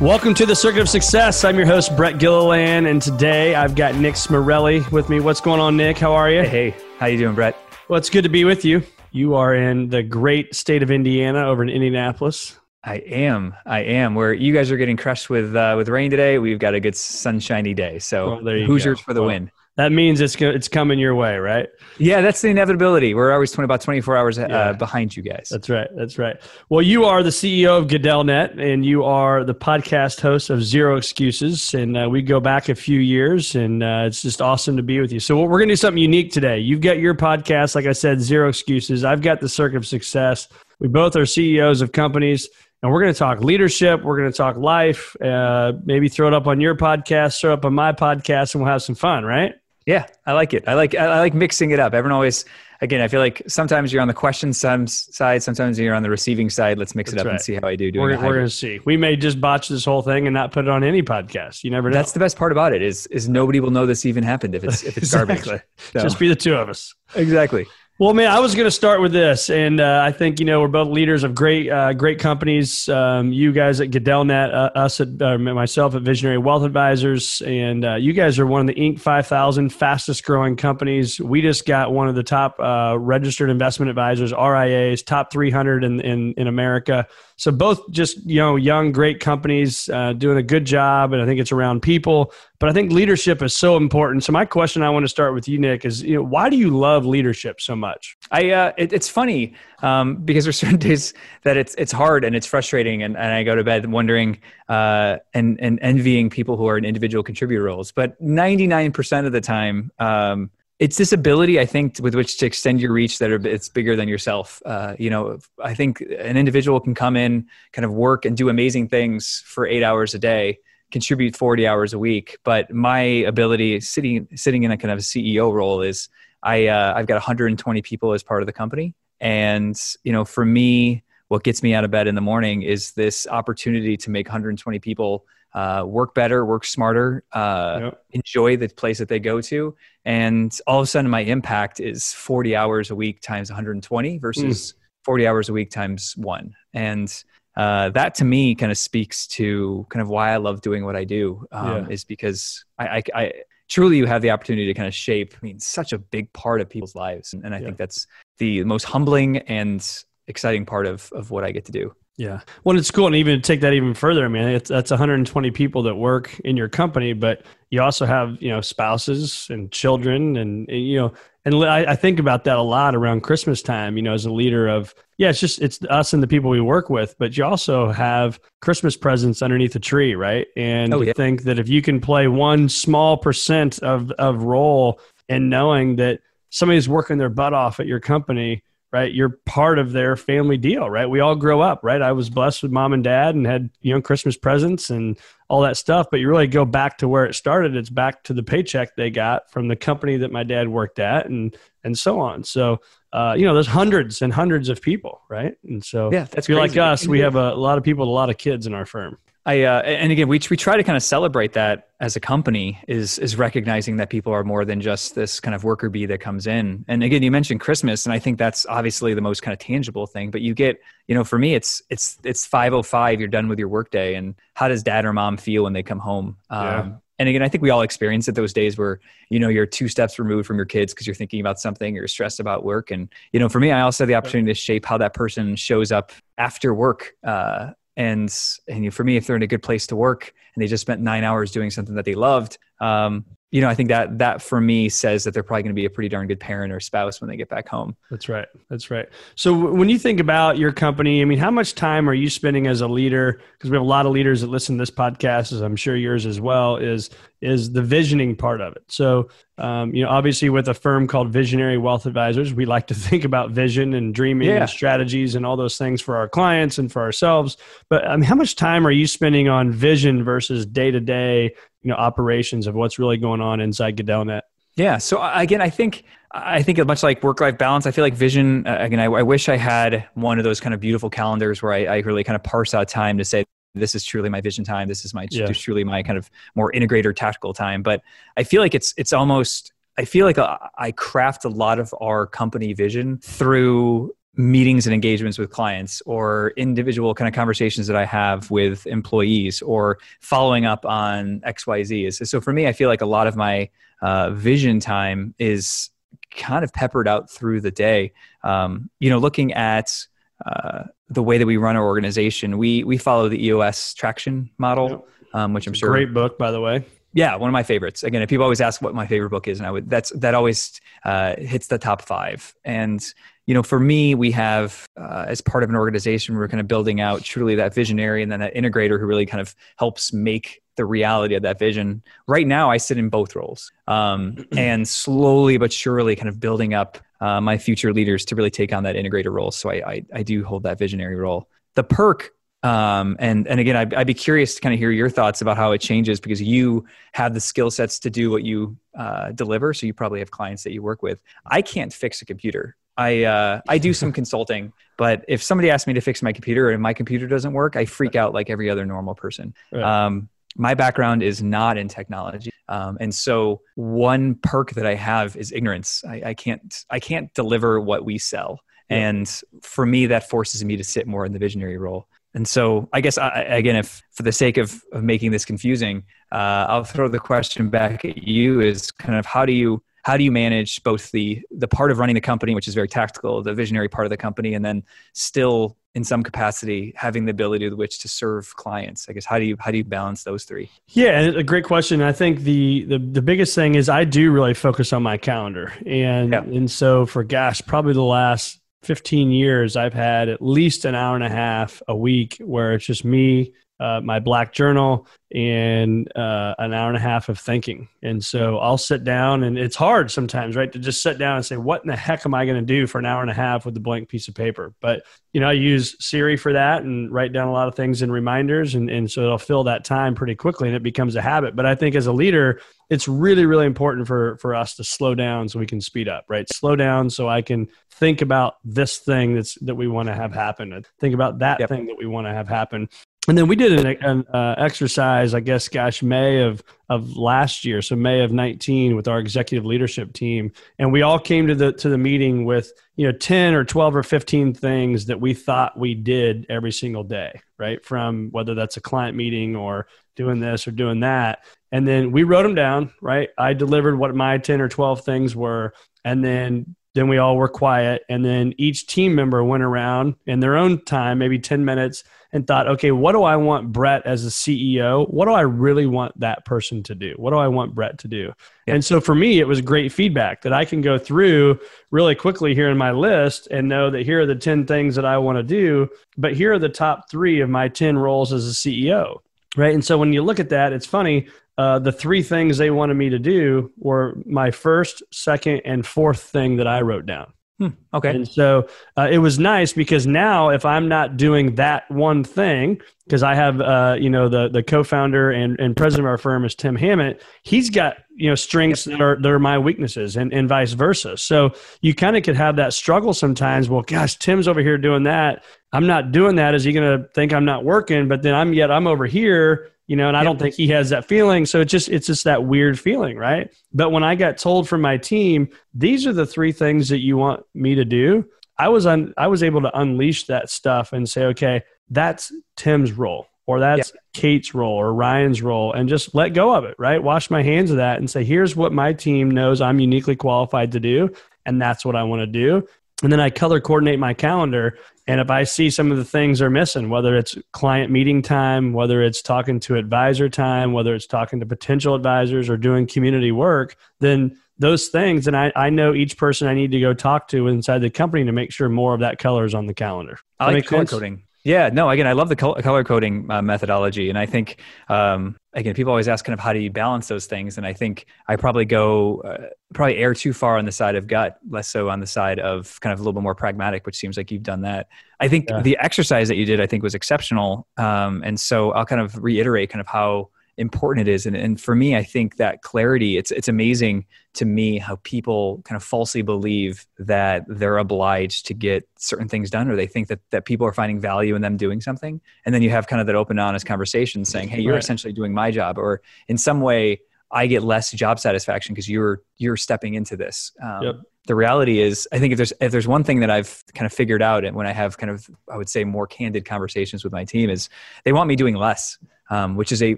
Welcome to the Circuit of Success. I'm your host, Brett Gilliland, and today I've got Nick Smarrelli with me. What's going on, Nick? How are you? Hey, how you doing, Brett? Well, it's good to be with you. You are in the great state of Indiana over in Indianapolis. I am. I am. Where you guys are getting crushed with uh, with rain today, we've got a good sunshiny day. So Well, Hoosiers go. for the Well, win. That means it's it's coming your way, right? Yeah, that's the inevitability. We're always 20, about 24 hours uh, Yeah. behind you guys. That's right. That's right. Well, you are the CEO of GadellNet, and you are the podcast host of Zero Excuses. And uh, we go back a few years, and uh, it's just awesome to be with you. So we're going to do something unique today. You've got your podcast, like I said, Zero Excuses. I've got the Circuit of Success. We both are CEOs of companies, and we're going to talk leadership. We're going to talk life. Uh, maybe throw it up on your podcast, throw it up on my podcast, and we'll have some fun. Right? Yeah, I like it. I like I like mixing it up. Everyone always again, I feel like sometimes you're on the question side, sometimes you're on the receiving side. Let's mix That's it up right. and see how I do doing We're, we're gonna see. We may just botch this whole thing and not put it on any podcast. You never know. That's the best part about it is is nobody will know this even happened if it's if it's exactly. garbage. So- Just be the two of us. exactly. Well, man, I was going to start with this, and uh, I think you know we're both leaders of great, uh, great companies. Um, you guys at GadellNet, uh, us at myself at Visionary Wealth Advisors, and uh, you guys are one of the Inc. 5000 fastest growing companies. We just got one of the top uh, registered investment advisors, RIAs, top 300 in in, in America. So both just you know young, great companies uh, doing a good job, and I think it's around people. But I think leadership is so important. So my question I want to start with you, Nick, is you know why do you love leadership so much? I uh, it, it's funny um, because there's certain days that it's it's hard and it's frustrating, and, and I go to bed wondering uh, and and envying people who are in individual contributor roles. But 99% of the time, um, it's this ability I think with which to extend your reach that are, it's bigger than yourself. Uh, you know, I think an individual can come in, kind of work and do amazing things for eight hours a day contribute 40 hours a week but my ability sitting sitting in a kind of a ceo role is i uh, i've got 120 people as part of the company and you know for me what gets me out of bed in the morning is this opportunity to make 120 people uh, work better work smarter uh, Yep. enjoy the place that they go to and all of a sudden my impact is 40 hours a week times 120 versus 40 hours a week times one and uh, that to me kind of speaks to kind of why I love doing what I do um, Yeah. is because I, I, I truly you have the opportunity to kind of shape, I mean, such a big part of people's lives. And, and I Yeah. think that's the most humbling and exciting part of, of what I get to do. Yeah. Well, it's cool. And even to take that even further, I mean, it's, that's 120 people that work in your company, but you also have, you know, spouses and children and, and, you know, and I, I think about that a lot around Christmas time, you know, as a leader of, yeah, it's just, it's us and the people we work with, but you also have Christmas presents underneath the tree, right? And Oh, yeah. think that if you can play one small percent of, of role in knowing that somebody's working their butt off at your company, right? You're part of their family deal, right? We all grow up, right? I was blessed with mom and dad and had, you know, Christmas presents and all that stuff. But you really go back to where it started. It's back to the paycheck they got from the company that my dad worked at and, and so on. So, uh, you know, there's hundreds and hundreds of people, right? And so Yeah, that's if you're like us, we have a, lot of people, a lot of kids in our firm. I uh, and again we we try to kind of celebrate that as a company is is recognizing that people are more than just this kind of worker bee that comes in. And again, you mentioned Christmas, and I think that's obviously the most kind of tangible thing. But you get, you know, for me, it's it's it's five oh five. You're done with your workday, and how does dad or mom feel when they come home? Um, And again, I think we all experience it those days where you know you're two steps removed from your kids because you're thinking about something or you're stressed about work. And you know, for me, I also have the opportunity to shape how that person shows up after work. Uh, and and for me if they're in a good place to work and they just spent nine hours doing something that they loved um, you know, I think that that for me says that they're probably going to be a pretty darn good parent or spouse when they get back home. That's right. That's right. So when you think about your company, I mean, how much time are you spending as a leader? Because we have a lot of leaders that listen to this podcast, as I'm sure yours as well. Is is the visioning part of it. So, um, you know, obviously with a firm called Visionary Wealth Advisors, we like to think about vision and dreaming yeah. and strategies and all those things for our clients and for ourselves. But I mean, how much time are you spending on vision versus day to day, you know, operations of what's really going on inside GadellNet? Yeah. So again, I think I think much like work life balance, I feel like vision. Uh, again, I, I, wish I had one of those kind of beautiful calendars where I, I, really kind of parse out time to say this is truly my vision time this is my yeah. truly my kind of more integrator tactical time but i feel like it's it's almost i feel like uh, I craft a lot of our company vision through meetings and engagements with clients or individual kind of conversations that I have with employees or following up on XYZ. So for me, I feel like a lot of my uh, vision time is kind of peppered out through the day. Um, you know, looking at uh, the way that we run our organization. We we follow the EOS traction model, um, which I'm sure great book by the way. Yeah, one of my favorites. Again, if people always ask what my favorite book is, and I would that's that always uh, hits the top five. And you know, for me, we have uh, as part of an organization, we're kind of building out truly that visionary and then that integrator who really kind of helps make the reality of that vision. Right now, I sit in both roles, um, and slowly but surely, kind of building up uh, my future leaders to really take on that integrator role. So I, I, I do hold that visionary role. The perk, um, and and again, I'd, I'd, be curious to kind of hear your thoughts about how it changes because you have the skill sets to do what you uh, deliver. So you probably have clients that you work with. I can't fix a computer. I uh, I do some consulting, but if somebody asks me to fix my computer and my computer doesn't work, I freak out like every other normal person. Right. Um, my background is not in technology um, and so one perk that i have is ignorance i, I can't i can't deliver what we sell yeah. and for me that forces me to sit more in the visionary role and so i guess I, again if for the sake of, of making this confusing uh, i'll throw the question back at you is kind of how do you how do you manage both the the part of running the company which is very tactical the visionary part of the company and then still in some capacity having the ability with which to serve clients? I guess how do you how do you balance those three? Yeah a great question. I think the the, the biggest thing is i do really focus on my calendar. And yeah. and so for gosh probably the last 15 years i've had at least an hour and a half a week where it's just me uh, my black journal and uh, an hour and a half of thinking. And so I'll sit down, and it's hard sometimes, right, to just sit down and say, "What in the heck am I going to do for an hour and a half with a blank piece of paper?" But you know, I use Siri for that and write down a lot of things in reminders, and and so it'll fill that time pretty quickly, and it becomes a habit. But I think as a leader, it's really really important for for us to slow down so we can speed up, right? Slow down so I can think about this thing that's that we want to have happen, think about that yep. thing that we want to have happen, and then we did an, an uh, exercise, I guess, gosh, May of of last year, so May of nineteen, with our executive leadership team, and we all came to the to the meeting with you know ten or twelve or fifteen things that we thought we did every single day, right? From whether that's a client meeting or doing this or doing that, and then we wrote them down, right? I delivered what my ten or twelve things were, and then then we all were quiet, and then each team member went around in their own time, maybe ten minutes and thought, okay, what do I want Brett as a CEO? What do I really want that person to do? What do I want Brett to do? Yeah. And so for me, it was great feedback that I can go through really quickly here in my list and know that here are the 10 things that I want to do, but here are the top three of my 10 roles as a CEO. Right. And so when you look at that, it's funny. Uh, the three things they wanted me to do were my first, second, and fourth thing that I wrote down. Hmm, okay. And so uh, it was nice because now if I'm not doing that one thing, because I have, uh, you know, the the co-founder and, and president of our firm is Tim Hammett. He's got you know strengths that are that are my weaknesses, and and vice versa. So you kind of could have that struggle sometimes. Well, gosh, Tim's over here doing that. I'm not doing that. Is he going to think I'm not working? But then I'm yet I'm over here you know, and I don't think he has that feeling. So it's just it's just that weird feeling, right? But when I got told from my team, these are the three things that you want me to do, I was un, I was able to unleash that stuff and say, okay, that's Tim's role or that's yeah. Kate's role or Ryan's role and just let go of it, right? Wash my hands of that and say, here's what my team knows I'm uniquely qualified to do. And that's what I want to do. and then I color coordinate my calendar. And if I see some of the things are missing, whether it's client meeting time, whether it's talking to advisor time, whether it's talking to potential advisors or doing community work, then those things, and I, I know each person I need to go talk to inside the company to make sure more of that color is on the calendar. I like color coding. Yeah, no, again, I love the color coding uh, methodology. And I think, um, again, people always ask kind of how do you balance those things? And I think I probably go, uh, probably err too far on the side of gut, less so on the side of kind of a little bit more pragmatic, which seems like you've done that. I think yeah. the exercise that you did, I think was exceptional. Um, and so I'll kind of reiterate kind of how important it is. And, and for me, I think that clarity, it's, it's amazing to me how people kind of falsely believe that they're obliged to get certain things done or they think that, that people are finding value in them doing something. And then you have kind of that open, honest conversation saying, hey, you're right. essentially doing my job. Or in some way, I get less job satisfaction because you're you're stepping into this. Um, yep. The reality is, I think if there's if there's one thing that I've kind of figured out, and when I have kind of I would say more candid conversations with my team, is they want me doing less um, which is a,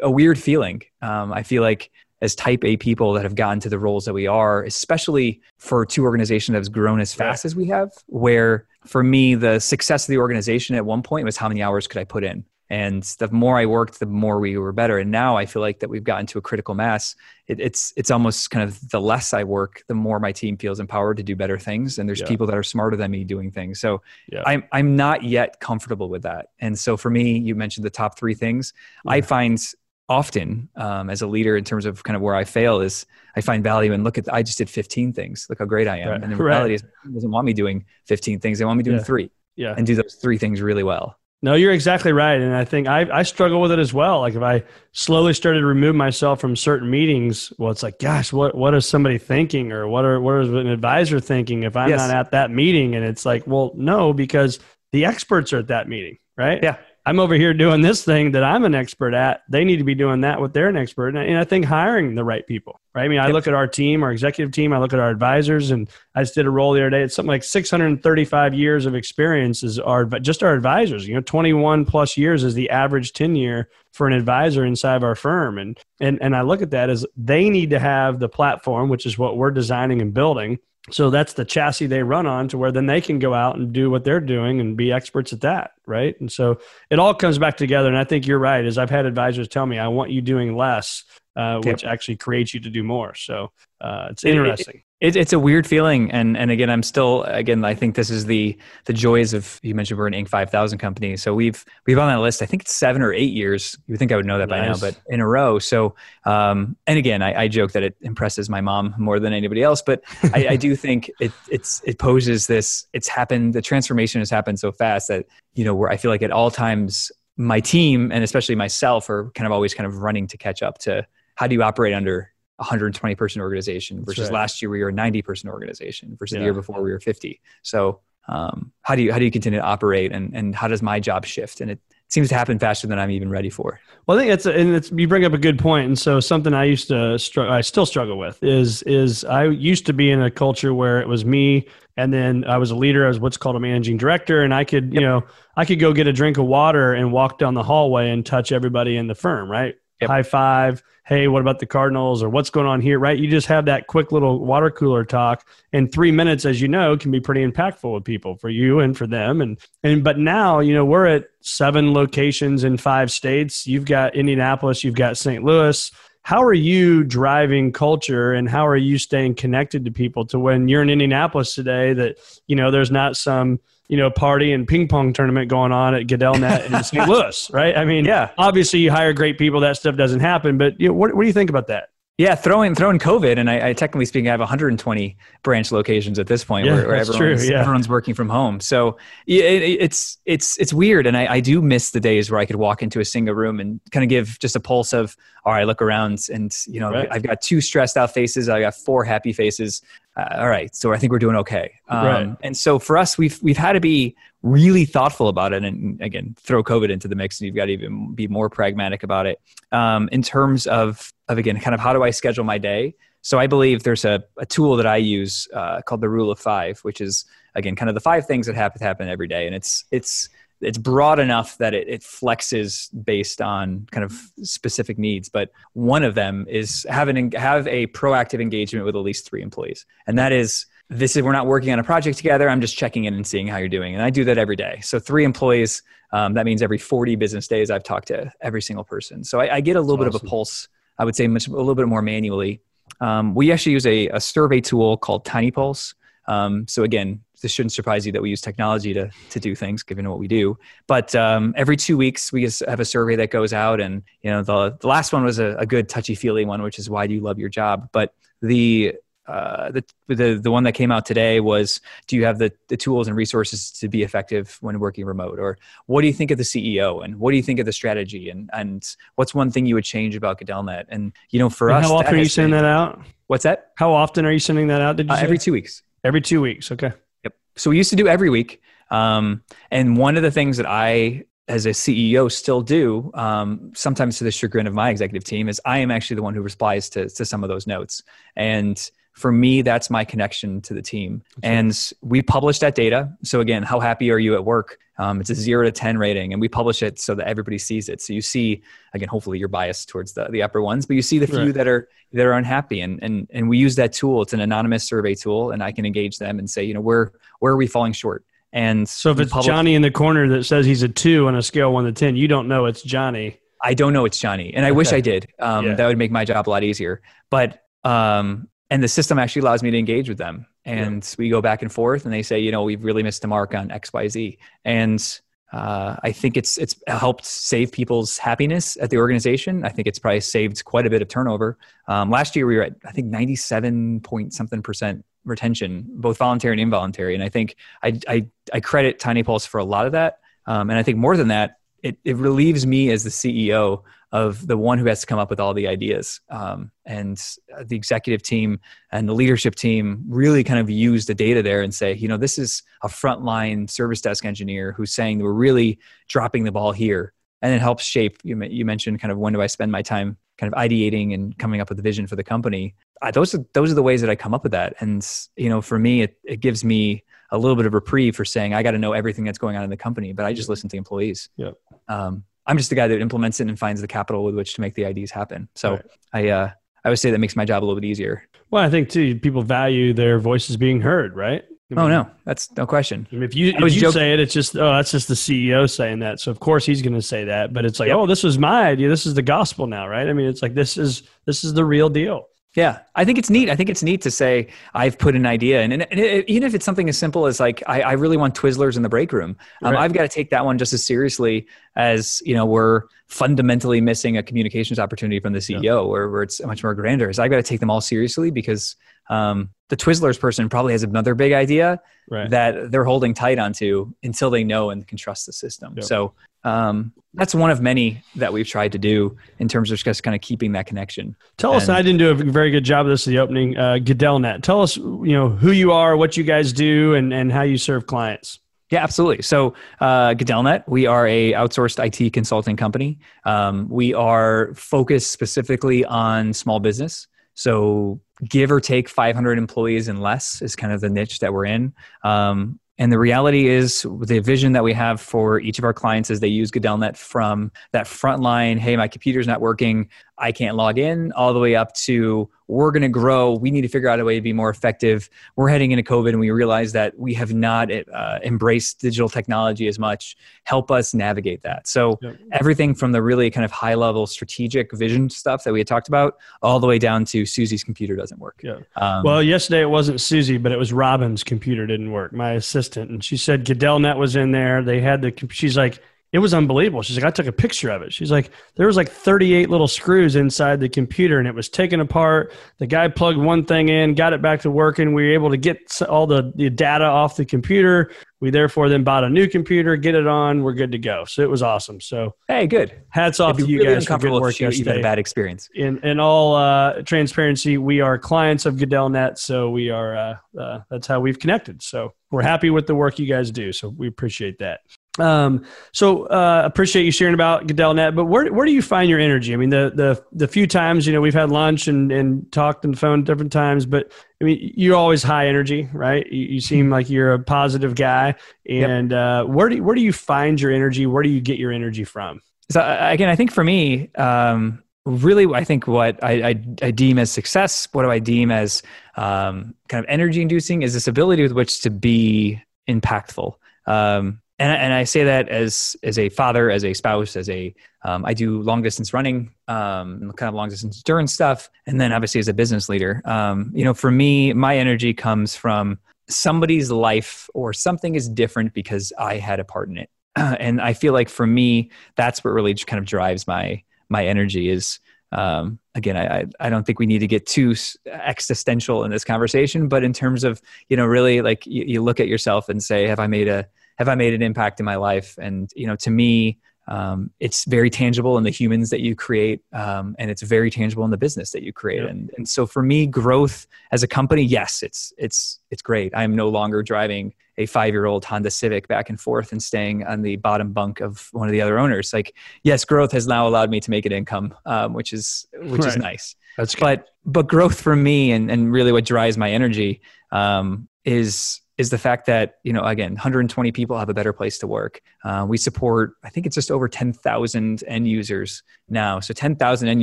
a weird feeling. Um, I feel like as type A people that have gotten to the roles that we are, especially for two organizations that have grown as fast as we have, where for me, the success of the organization at one point was how many hours could I put in? And the more i worked the more we were better. And now i feel like that we've gotten to a critical mass. It, it's it's almost kind of the less i work the more my team feels empowered to do better things. And there's yeah. people that are smarter than me doing things. So yeah. i'm i'm not yet comfortable with that. And so for me you mentioned the top three things. Yeah. i find often um, as a leader in terms of kind of where i fail is i find value and look at i just did 15 things. Look how great i am. Right. and the reality right. is doesn't want me doing 15 things. They want me doing three yeah. and do those three things really well no, you're exactly right. And I think I, I struggle with it as well. Like if I slowly started to remove myself from certain meetings, well, it's like, gosh, what, what is somebody thinking or what are, what is an advisor thinking if I'm yes. not at that meeting? And it's like, well, no, because the experts are at that meeting, right? Yeah. I'm over here doing this thing that I'm an expert at. They need to be doing that with their an expert. And I think hiring the right people, right? I mean, I look at our team, our executive team, I look at our advisors, and I just did a role the other day. It's something like 635 years of experience is our just our advisors. You know, 21 plus years is the average tenure for an advisor inside of our firm. And and and I look at that as they need to have the platform, which is what we're designing and building so that's the chassis they run on to where then they can go out and do what they're doing and be experts at that right and so it all comes back together and i think you're right as i've had advisors tell me i want you doing less uh, which yep. actually creates you to do more so uh, it's interesting it, it's a weird feeling, and and again, I'm still again. I think this is the the joys of you mentioned we're an Inc. 5000 company, so we've we've on that list. I think it's seven or eight years. You would think I would know that nice. by now, but in a row. So, um, and again, I, I, joke that it impresses my mom more than anybody else, but I, I do think it it's it poses this. It's happened. The transformation has happened so fast that you know where I feel like at all times my team and especially myself are kind of always kind of running to catch up to how do you operate under 120 person organization versus right. last year we were a 90 person organization versus yeah. the year before we were 50 so um, how do you how do you continue to operate and and how does my job shift and it seems to happen faster than I'm even ready for. Well, I think it's and it's you bring up a good point, and so something I used to struggle, I still struggle with is is I used to be in a culture where it was me, and then I was a leader, I was what's called a managing director, and I could you know I could go get a drink of water and walk down the hallway and touch everybody in the firm, right? Yep. High five, hey, what about the Cardinals or what's going on here, right? You just have that quick little water cooler talk. And three minutes, as you know, can be pretty impactful with people for you and for them. And and but now, you know, we're at seven locations in five states. You've got Indianapolis, you've got St. Louis. How are you driving culture and how are you staying connected to people to when you're in Indianapolis today that, you know, there's not some you know, party and ping pong tournament going on at GadellNet in St. Louis, right? I mean, yeah, obviously you hire great people, that stuff doesn't happen. But you know, what, what do you think about that? Yeah, throwing throwing COVID, and I, I, technically speaking, I have 120 branch locations at this point yeah, where, where everyone's, yeah. everyone's working from home. So it, it's it's it's weird, and I, I do miss the days where I could walk into a single room and kind of give just a pulse of, all right, look around, and you know, right. I've got two stressed out faces, I got four happy faces. Uh, all right, so I think we're doing okay. Um, right. And so for us, we've we've had to be really thoughtful about it and again throw covid into the mix and you've got to even be more pragmatic about it. Um, in terms of of again kind of how do i schedule my day? So i believe there's a, a tool that i use uh, called the rule of five which is again kind of the five things that happen happen every day. And it's it's it's broad enough that it, it flexes based on kind of specific needs. But one of them is have an have a proactive engagement with at least three employees. And that is this is we're not working on a project together. I'm just checking in and seeing how you're doing, and I do that every day. So three employees. Um, that means every 40 business days, I've talked to every single person. So I, I get a little That's bit of a pulse. I would say much a little bit more manually. Um, we actually use a, a survey tool called Tiny Pulse. Um, so again, this shouldn't surprise you that we use technology to to do things, given what we do. But um, every two weeks, we have a survey that goes out, and you know the the last one was a, a good touchy feely one, which is why do you love your job? But the uh, the, the the one that came out today was do you have the, the tools and resources to be effective when working remote? Or what do you think of the ceo and what do you think of the strategy and and what's one thing you would change about GadellNet and you know for and us how often are you sending been, that out? What's that? How often are you sending that out did you uh, every two weeks. Every two weeks okay. Yep. So we used to do every week. Um, and one of the things that i as a CEO still do, um, sometimes to the chagrin of my executive team, is I am actually the one who replies to, to some of those notes. And for me, that's my connection to the team. And we publish that data. So again, how happy are you at work? Um, it's a zero to 10 rating and we publish it so that everybody sees it. So you see, again, hopefully you're biased towards the, the upper ones, but you see the few right. that are, that are unhappy. And, and, and we use that tool. It's an anonymous survey tool and I can engage them and say, you know, where, where are we falling short? And so if it's publish- Johnny in the corner that says he's a two on a scale one to 10, you don't know it's Johnny. I don't know it's Johnny. And I okay. wish I did. Um, yeah. That would make my job a lot easier. But um, and the system actually allows me to engage with them. And yeah. we go back and forth and they say you know we've really missed the mark on xyz and uh, i think it's it's helped save people's happiness at the organization. I think it's probably saved quite a bit of turnover. Um, last year we were at i think 97 point something percent retention both voluntary and involuntary. And i think i i, I credit tiny pulse for a lot of that. Um, and i think more than that it, it relieves me as the ceo of the one who has to come up with all the ideas. Um, and the executive team and the leadership team really kind of use the data there and say, you know, this is a frontline service desk engineer who's saying we're really dropping the ball here. And it helps shape, you, you mentioned kind of when do I spend my time kind of ideating and coming up with a vision for the company. I, those, are, those are the ways that I come up with that. And, you know, for me, it, it gives me a little bit of reprieve for saying I got to know everything that's going on in the company, but I just listen to the employees. Yeah. Um, I'm just the guy that implements it and finds the capital with which to make the IDs happen. So right. I, uh, I would say that makes my job a little bit easier. Well, I think too, people value their voices being heard, right? I mean, oh no, that's no question. if you if you say it, it's just oh, that's just the CEO saying that. So of course he's going to say that. But it's like, yep. oh, this was my idea. This is the gospel now, right? I mean, it's like this is this is the real deal. Yeah, I think it's neat. I think it's neat to say I've put an idea in, and, and it, even if it's something as simple as like I, I really want Twizzlers in the break room, um, right. I've got to take that one just as seriously as you know we're fundamentally missing a communications opportunity from the CEO, yeah. or where it's much more grander. Is I've got to take them all seriously because um, the Twizzlers person probably has another big idea right. that they're holding tight onto until they know and can trust the system. Yep. So um, that's one of many that we've tried to do in terms of just kind of keeping that connection. Tell and, us, I didn't do a very good job of this at the opening. Uh, GadellNet, tell us, you know, who you are, what you guys do, and and how you serve clients. Yeah, absolutely. So, uh, GadellNet, we are a outsourced IT consulting company. Um, we are focused specifically on small business. So, give or take 500 employees and less is kind of the niche that we're in. Um, and the reality is, the vision that we have for each of our clients is they use GadellNet from that front line, hey, my computer's not working, I can't log in, all the way up to we're going to grow. We need to figure out a way to be more effective. We're heading into COVID and we realize that we have not uh, embraced digital technology as much. Help us navigate that. So, yep. everything from the really kind of high level strategic vision stuff that we had talked about, all the way down to Susie's computer doesn't work. Yeah. Um, well, yesterday it wasn't Susie, but it was Robin's computer didn't work, my assistant. And she said GadellNet was in there. They had the, she's like, it was unbelievable. She's like, I took a picture of it. She's like, there was like 38 little screws inside the computer and it was taken apart. The guy plugged one thing in, got it back to working. We were able to get all the, the data off the computer. We therefore then bought a new computer, get it on. We're good to go. So it was awesome. So hey, good. Hats off to you really guys for good work you yesterday. A bad experience. In in all uh, transparency, we are clients of GadellNet, so we are. Uh, uh, that's how we've connected. So we're happy with the work you guys do. So we appreciate that. Um, so uh, appreciate you sharing about GadellNet, but where where do you find your energy? I mean, the the the few times you know we've had lunch and and talked on the phone different times, but I mean, you're always high energy, right? You, you seem like you're a positive guy. And yep. uh, where do where do you find your energy? Where do you get your energy from? So again, I think for me, um, really, I think what I, I, I, deem as success, what do I deem as um, kind of energy inducing, is this ability with which to be impactful. Um, and, and I say that as as a father, as a spouse, as a um, I do long distance running, um, kind of long distance endurance stuff, and then obviously as a business leader. Um, you know, for me, my energy comes from somebody's life or something is different because I had a part in it, and I feel like for me, that's what really kind of drives my my energy is um, again, I, I don't think we need to get too existential in this conversation, but in terms of, you know, really like you, you, look at yourself and say, have I made a, have I made an impact in my life? And, you know, to me, um, it's very tangible in the humans that you create um, and it's very tangible in the business that you create yeah. and, and so for me growth as a company yes it's it's it's great i'm no longer driving a five year old honda civic back and forth and staying on the bottom bunk of one of the other owners like yes growth has now allowed me to make an income um, which is which right. is nice that's but but growth for me and, and really what drives my energy um, is is the fact that you know again 120 people have a better place to work. Uh, we support i think it's just over 10000 end users now. So 10000 end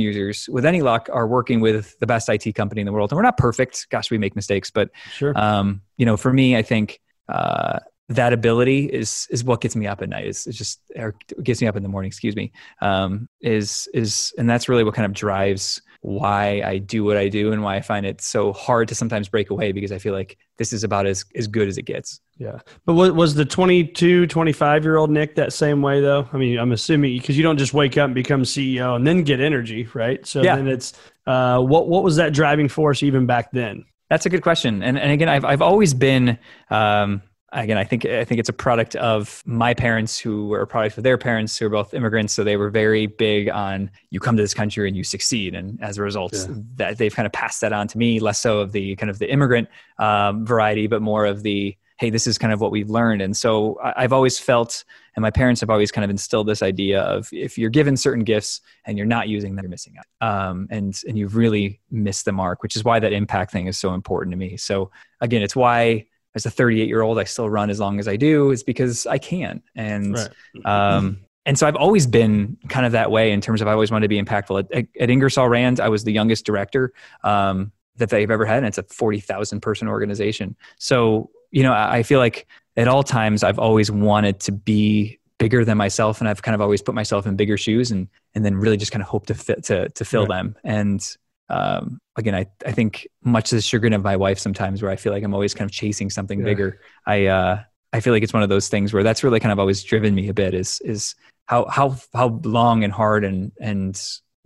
users with any luck are working with the best it company in the world. And we're not perfect. Gosh we make mistakes. But sure. um, you know for me i think uh, that ability is is what gets me up at night. Is, just or gets me up in the morning excuse me um, is is and that's really what kind of drives why I do what I do and why I find it so hard to sometimes break away because I feel like this is about as, as good as it gets. Yeah. But what, was the 22, 25 year old Nick that same way though? I mean, I'm assuming because you don't just wake up and become CEO and then get energy, right? So yeah. then it's, uh, what, what was that driving force even back then? That's a good question. And, and again, I've, I've always been, um, again, I think I think it's a product of my parents who were a product of their parents who are both immigrants. So they were very big on you come to this country and you succeed, and as a result, yeah. that they've kind of passed that on to me. Less so of the kind of the immigrant um, variety, but more of the hey, this is kind of what we've learned. And so I've always felt, and my parents have always kind of instilled this idea of if you're given certain gifts and you're not using them, you're missing out. Um, and, and you've really missed the mark, which is why that impact thing is so important to me. So again, it's why as a 38 year old, I still run as long as I do is because I can. And, right. um, and so I've always been kind of that way in terms of I always wanted to be impactful. At, at Ingersoll Rand, I was the youngest director um, that they've ever had, and it's a 40,000 person organization. So, you know, I feel like at all times I've always wanted to be bigger than myself, and I've kind of always put myself in bigger shoes, and and then really just kind of hope to fit to to fill right. them. And um, again, I, I think much to the chagrin of my wife sometimes where I feel like I'm always kind of chasing something yeah. bigger. I, uh, I feel like it's one of those things where that's really kind of always driven me a bit is, is how, how, how long and hard and, and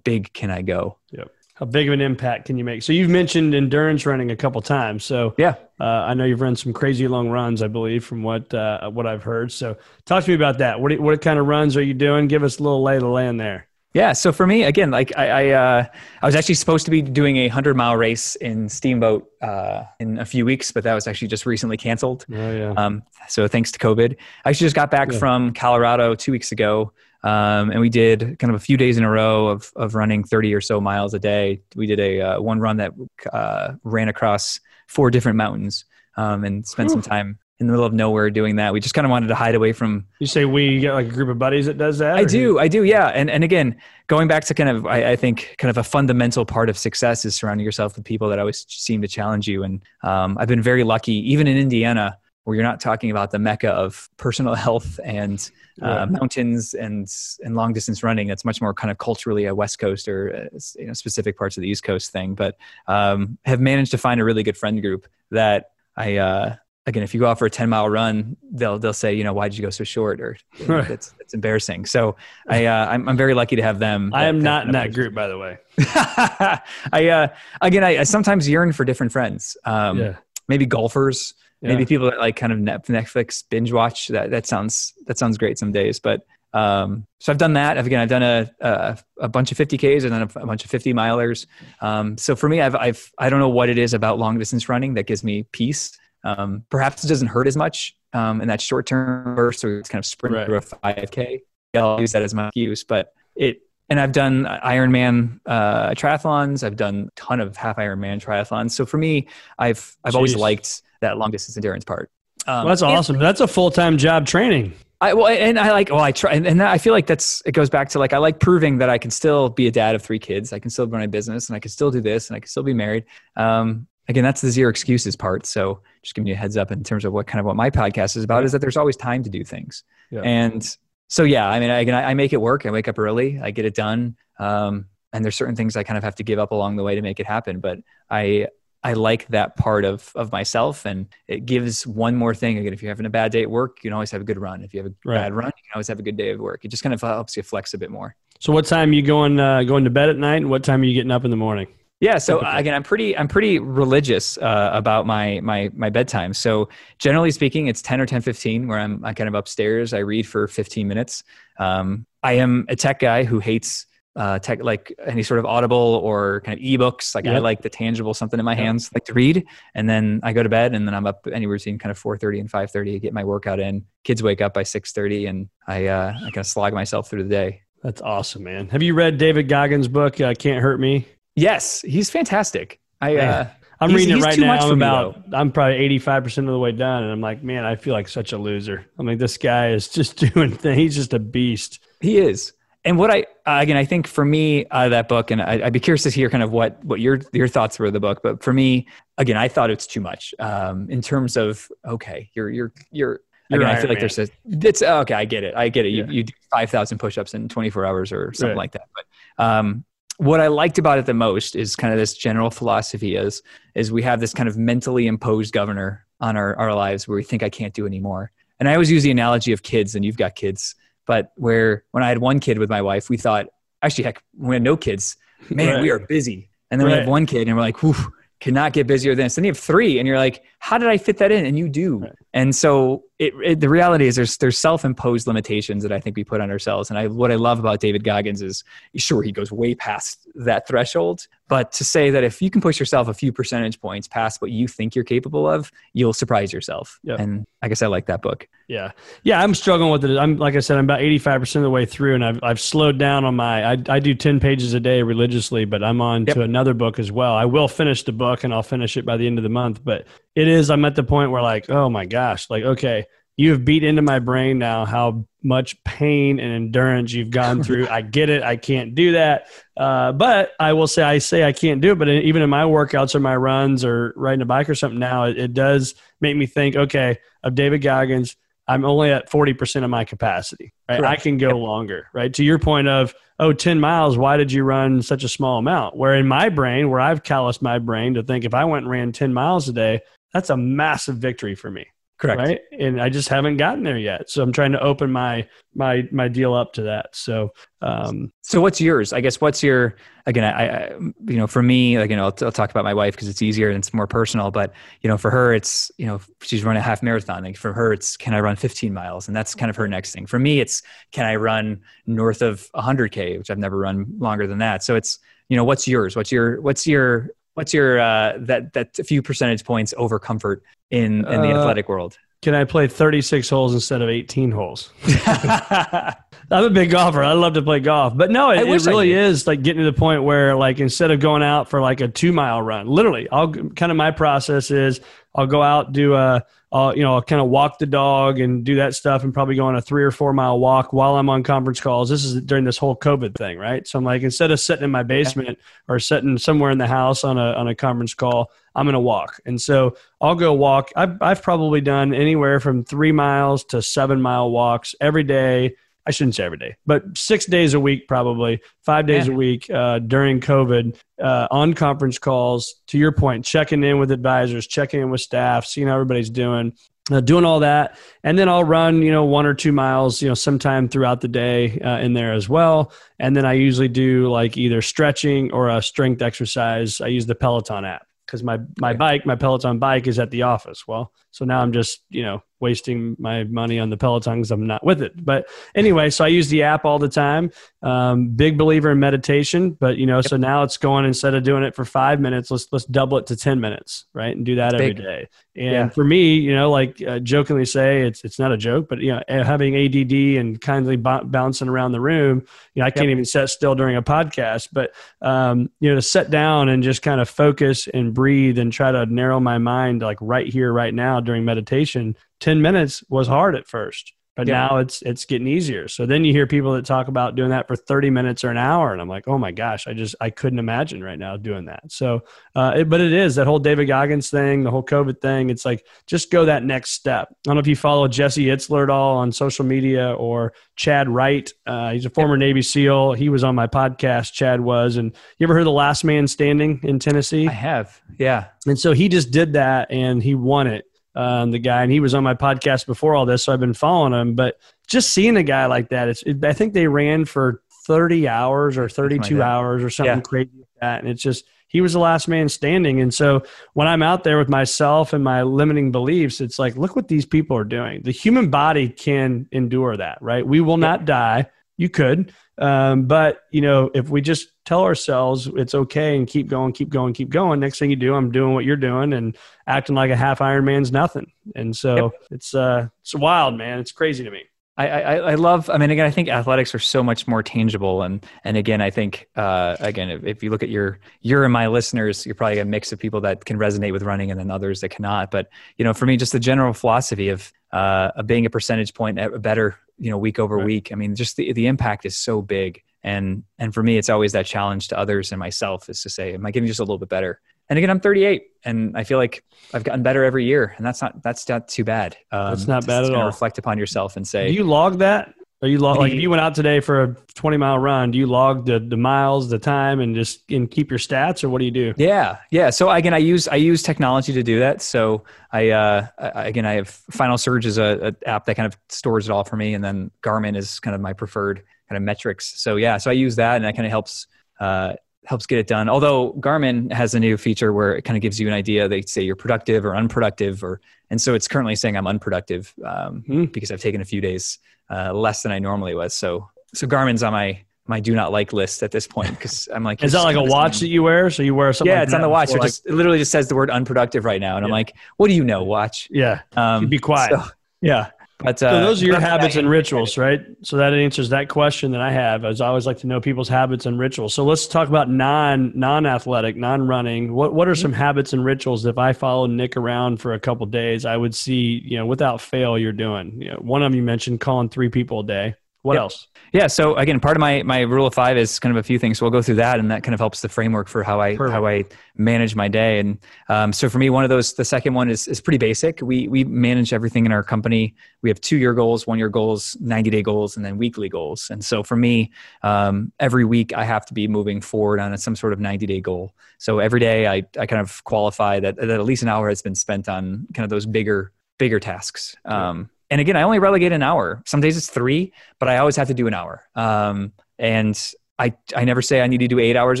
big can I go? Yep. How big of an impact can you make? So you've mentioned endurance running a couple times. So yeah, uh, I know you've run some crazy long runs, I believe, from what uh, what I've heard. So talk to me about that. What what kind of runs are you doing? Give us a little lay of the land there. Yeah. So for me, again, like I, I, uh, I was actually supposed to be doing a hundred mile race in Steamboat uh, in a few weeks, but that was actually just recently canceled. Oh yeah. Um, so thanks to COVID, I actually just got back yeah. from Colorado two weeks ago, um, and we did kind of a few days in a row of of running thirty or so miles a day. We did a uh, one run that uh, ran across four different mountains um, and spent Whew. some time in the middle of nowhere doing that. We just kind of wanted to hide away from. You say we get like a group of buddies that does that? I do, I do, yeah. And and again, going back to kind of, I, I, think kind of a fundamental part of success is surrounding yourself with people that always seem to challenge you. And um, I've been very lucky, even in Indiana, where you're not talking about the mecca of personal health and uh, yeah. mountains and and long distance running. That's much more kind of culturally a West Coast or uh, you know specific parts of the East Coast thing. But um, have managed to find a really good friend group that I. Uh, again, if you go out for a 10 mile run, they'll, they'll say, you know, why did you go so short? Or you know, it's, it's embarrassing. So I, uh, I'm, I'm very lucky to have them. I am not in that group, by the way. I, uh, again, I, I, sometimes yearn for different friends. Um, yeah. maybe golfers, yeah. maybe people that like kind of Netflix binge watch that, that sounds, that sounds great some days, but, um, so I've done that. I've, again, I've done a, a, a bunch of 50Ks and then a, a bunch of 50 milers. Um, so for me, I've, I've, I don't know what it is about long distance running that gives me peace. Um, perhaps it doesn't hurt as much um, in that short term burst, so it's kind of sprint right. through a 5K. I'll use that as my excuse, but it. And I've done Ironman uh, triathlons. I've done a ton of half Ironman triathlons. So for me, I've I've Jeez. always liked that long distance endurance part. Um, well, that's awesome. That's a full time job training. I well, and I like well, I try, and, and I feel like that's it goes back to like I like proving that I can still be a dad of three kids. I can still run a business, and I can still do this, and I can still be married. Um, again, that's the zero excuses part. So just giving you a heads up in terms of what kind of what my podcast is about is that there's always time to do things. Yeah. And so yeah, I mean, I, again, I, I make it work. I wake up early. I get it done. Um, and there's certain things I kind of have to give up along the way to make it happen. But I I like that part of of myself, and it gives one more thing. Again, if you're having a bad day at work, you can always have a good run. If you have a Right. bad run, you can always have a good day of work. It just kind of helps you flex a bit more. So what time you going uh, going to bed at night, and what time are you getting up in the morning? Yeah. So Typical. again, I'm pretty I'm pretty religious uh, about my my my bedtime. So generally speaking, it's 10 or 10 15 where I'm I kind of upstairs. I read for 15 minutes. Um, I am a tech guy who hates uh, tech like any sort of audible or kind of ebooks. Like I like the tangible something in my Yep. hands, like to read, and then I go to bed, and then I'm up anywhere between kind of 4:30 and 5:30 to get my workout in. Kids wake up by 6:30, and I uh, I kind of slog myself through the day. That's awesome, man. Have you read David Goggins' book uh, "Can't Hurt Me"? Yes, he's fantastic. I uh, I'm He's- reading it he's right too now. I'm for me, about I'm probably 85 percent of the way done, and I'm like, man, I feel like such a loser. I mean, this guy is just doing things. He's just a beast. He is. And what I uh, again, I think for me, uh, that book, and I, I'd be curious to hear kind of what what your your thoughts were of the book. But for me, again, I thought it's too much um, in terms of okay, you're you're you're. Again, I feel like Man. there's a it's okay. I get it. I get it. You Yeah. you do five thousand push-ups in 24 hours or something Right. like that. But um, what I liked about it the most is kind of this general philosophy is is we have this kind of mentally imposed governor on our, our lives where we think I can't do anymore. And I always use the analogy of kids, and you've got kids, but where when I had one kid with my wife, we thought, actually, heck, when we had no kids, man, Right. we are busy. And then we have one kid, and we're like, whew, cannot get busier than this. Then you have three, and you're like, how did I fit that in? And you do. Right. And so it, it, the reality is there's there's self-imposed limitations that I think we put on ourselves. And I what I love about David Goggins is sure he goes way past that threshold, but to say that if you can push yourself a few percentage points past what you think you're capable of, you'll surprise yourself. Yeah. And I guess I like that book. Yeah, yeah, I'm struggling with it. I'm like I said, I'm about 85 percent of the way through, and I've I've slowed down on my. I I do 10 pages a day religiously, but I'm on Yep. to another book as well. I will finish the book, and I'll finish it by the end of the month. But it is. I'm at the point where like, oh my gosh, like okay, you have beat into my brain now how much pain and endurance you've gone through. I get it. I can't do that. Uh, but I will say, I say I can't do it. But even in my workouts or my runs or riding a bike or something now, it, it does make me think, okay, of David Goggins, I'm only at 40% of my capacity, right? I can go longer, right? To your point of, oh, 10 miles, why did you run such a small amount? Where in my brain, where I've calloused my brain to think if I went and ran 10 miles a day, that's a massive victory for me Correct. right and i just haven't gotten there yet so i'm trying to open my my my deal up to that so um So what's yours? I guess what's your again? I, I you know for me, like you know, I'll, I'll talk about my wife because it's easier and it's more personal. But you know, for her, it's you know, she's run a half marathon. Like for her, it's can I run 15 miles, and that's kind of her next thing. For me, it's can I run north of 100k, which I've never run longer than that. So it's you know, what's yours? What's your what's your what's your uh, that that few percentage points over comfort in in the Uh, athletic world? can i play 36 holes instead of 18 holes i'm a big golfer i love to play golf but no it, it really is like getting to the point where like instead of going out for like a two mile run literally i'll kind of my process is i'll go out do a I'll, you know, I'll kind of walk the dog and do that stuff and probably go on a three or four mile walk while I'm on conference calls. This is during this whole COVID thing, right? So I'm like, instead of sitting in my basement or sitting somewhere in the house on a, on a conference call, I'm going to walk. And so I'll go walk. I've, I've probably done anywhere from three miles to seven mile walks every day. I shouldn't say every day, but six days a week, probably five days Yeah. a week uh, during COVID uh, on conference calls. To your point, checking in with advisors, checking in with staff, seeing how everybody's doing, uh, doing all that, and then I'll run, you know, one or two miles, you know, sometime throughout the day uh, in there as well. And then I usually do like either stretching or a strength exercise. I use the Peloton app because my my bike, my Peloton bike, is at the office. Well, so now I'm just you know wasting my money on the Peloton because I'm not with it. But anyway, so I use the app all the time. Um, big believer in meditation, but you know, so now it's going instead of doing it for five minutes, let's let's double it to ten minutes, right, and do that every Big. day. And Yeah. for me, you know, like uh, jokingly say, it's it's not a joke, but you know, uh, having ADD and kindly b- bouncing around the room, you know, I can't even sit still during a podcast, but um, you know, to sit down and just kind of focus and breathe and try to narrow my mind, like right here, right now during meditation. 10 minutes was hard at first but Yeah. now it's it's getting easier. So then you hear people that talk about doing that for 30 minutes or an hour, and I'm like, oh my gosh, I just I couldn't imagine right now doing that. So, uh, it, but it is that whole David Goggins thing, the whole COVID thing. It's like just go that next step. I don't know if you follow Jesse Itzler at all on social media or Chad Wright. Uh, he's a former Navy SEAL. He was on my podcast. Chad was, and you ever heard the Last Man Standing in Tennessee? I have. Yeah. And so he just did that and he won it. Um, the guy, and he was on my podcast before all this, so I've been following him. But just seeing a guy like that, it's, it, I think they ran for 30 hours or 32 that. hours or something Yeah. crazy like that. And it's just, he was the last man standing. And so when I'm out there with myself and my limiting beliefs, it's like, look what these people are doing. The human body can endure that, right? We will not die. You could. Um, but, you know, if we just tell ourselves it's okay and keep going, keep going, keep going, next thing you do, I'm doing what you're doing and acting like a half Iron Man's nothing. And so it's, uh, it's wild, man. It's crazy to me. I, I, I love. I mean, again, I think athletics are so much more tangible, and and again, I think uh, again, if, if you look at your your and my listeners, you're probably a mix of people that can resonate with running, and then others that cannot. But you know, for me, just the general philosophy of uh, of being a percentage point better, you know, week over Right. week. I mean, just the the impact is so big, and and for me, it's always that challenge to others and myself is to say, am I getting just a little bit better? And again, I'm 38, and I feel like I've gotten better every year, and that's not that's not too bad. Um, That's not bad at all. Reflect upon yourself and say, Do you log that? Are you log, like if you went out today for a 20 mile run, do you log the, the miles, the time, and just and keep your stats, or what do you do? Yeah, yeah. So again, I use I use technology to do that. So I, uh, I again I have Final Surge is a, a app that kind of stores it all for me, and then Garmin is kind of my preferred kind of metrics. So yeah, so I use that, and that kind of helps uh, helps get it done. Although Garmin has a new feature where it kind of gives you an idea. They say you're productive or unproductive, or and so it's currently saying I'm unproductive um, Hmm. because I've taken a few days uh, less than I normally was. So so Garmin's on my my do not like list at this point because I'm like Is that like a watch that you wear? So you wear something? yeah, like it's on the watch. It just it literally just says the word unproductive right now, and I'm like, what do you know, watch? yeah. Um, be quiet. so- yeah, but uh, So those are your habits and rituals, right? So that answers that question that I have. As I always like to know people's habits and rituals. So let's talk about non non athletic, non running. What what are some habits and rituals that if I follow Nick around for a couple days, I would see you know without fail you're doing. You know, one of them you mentioned calling three people a day. What Yep. else? Yeah. So again, part of my my rule of five is kind of a few things. So we'll go through that, and that kind of helps the framework for how I Perfect. how I manage my day. And um, so for me, one of those, the second one is is pretty basic. We we manage everything in our company. We have two year goals, one year goals, ninety day goals, and then weekly goals. And so for me, um, every week I have to be moving forward on some sort of ninety day goal. So every day I I kind of qualify that that at least an hour has been spent on kind of those bigger bigger tasks. Um, and again, I only relegate an hour. Some days it's three, but I always have to do an hour. Um, and I, I never say I need to do eight hours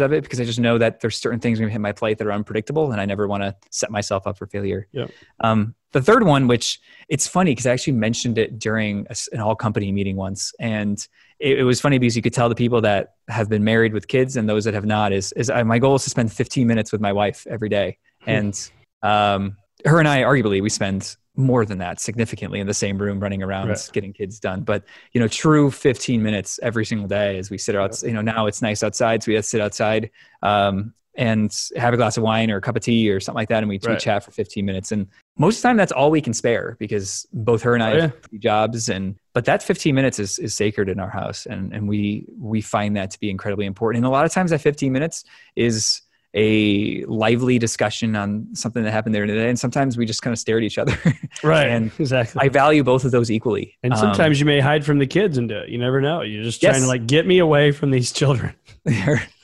of it because I just know that there's certain things going to hit my plate that are unpredictable, and I never want to set myself up for failure. Yep. Um, the third one, which it's funny because I actually mentioned it during a an all company meeting once, and it, it was funny because you could tell the people that have been married with kids and those that have not is is I, my goal is to spend 15 minutes with my wife every day, and um, her and I arguably we spend more than that significantly in the same room running around Right. getting kids done. But you know true 15 minutes every single day as we sit out you know now it's nice outside so we have to sit outside um, and have a glass of wine or a cup of tea or something like that and we, we chat for 15 minutes. And most of the time that's all we can spare because both her and i Oh, have jobs and but that 15 minutes is, is sacred in our house and, and we we find that to be incredibly important. And a lot of times that 15 minutes is a lively discussion on something that happened there today and sometimes we just kind of stare at each other Right. And exactly. i value both of those equally and Um, sometimes you may hide from the kids and do it. You never know. You're just trying Yes. to like get me away from these children.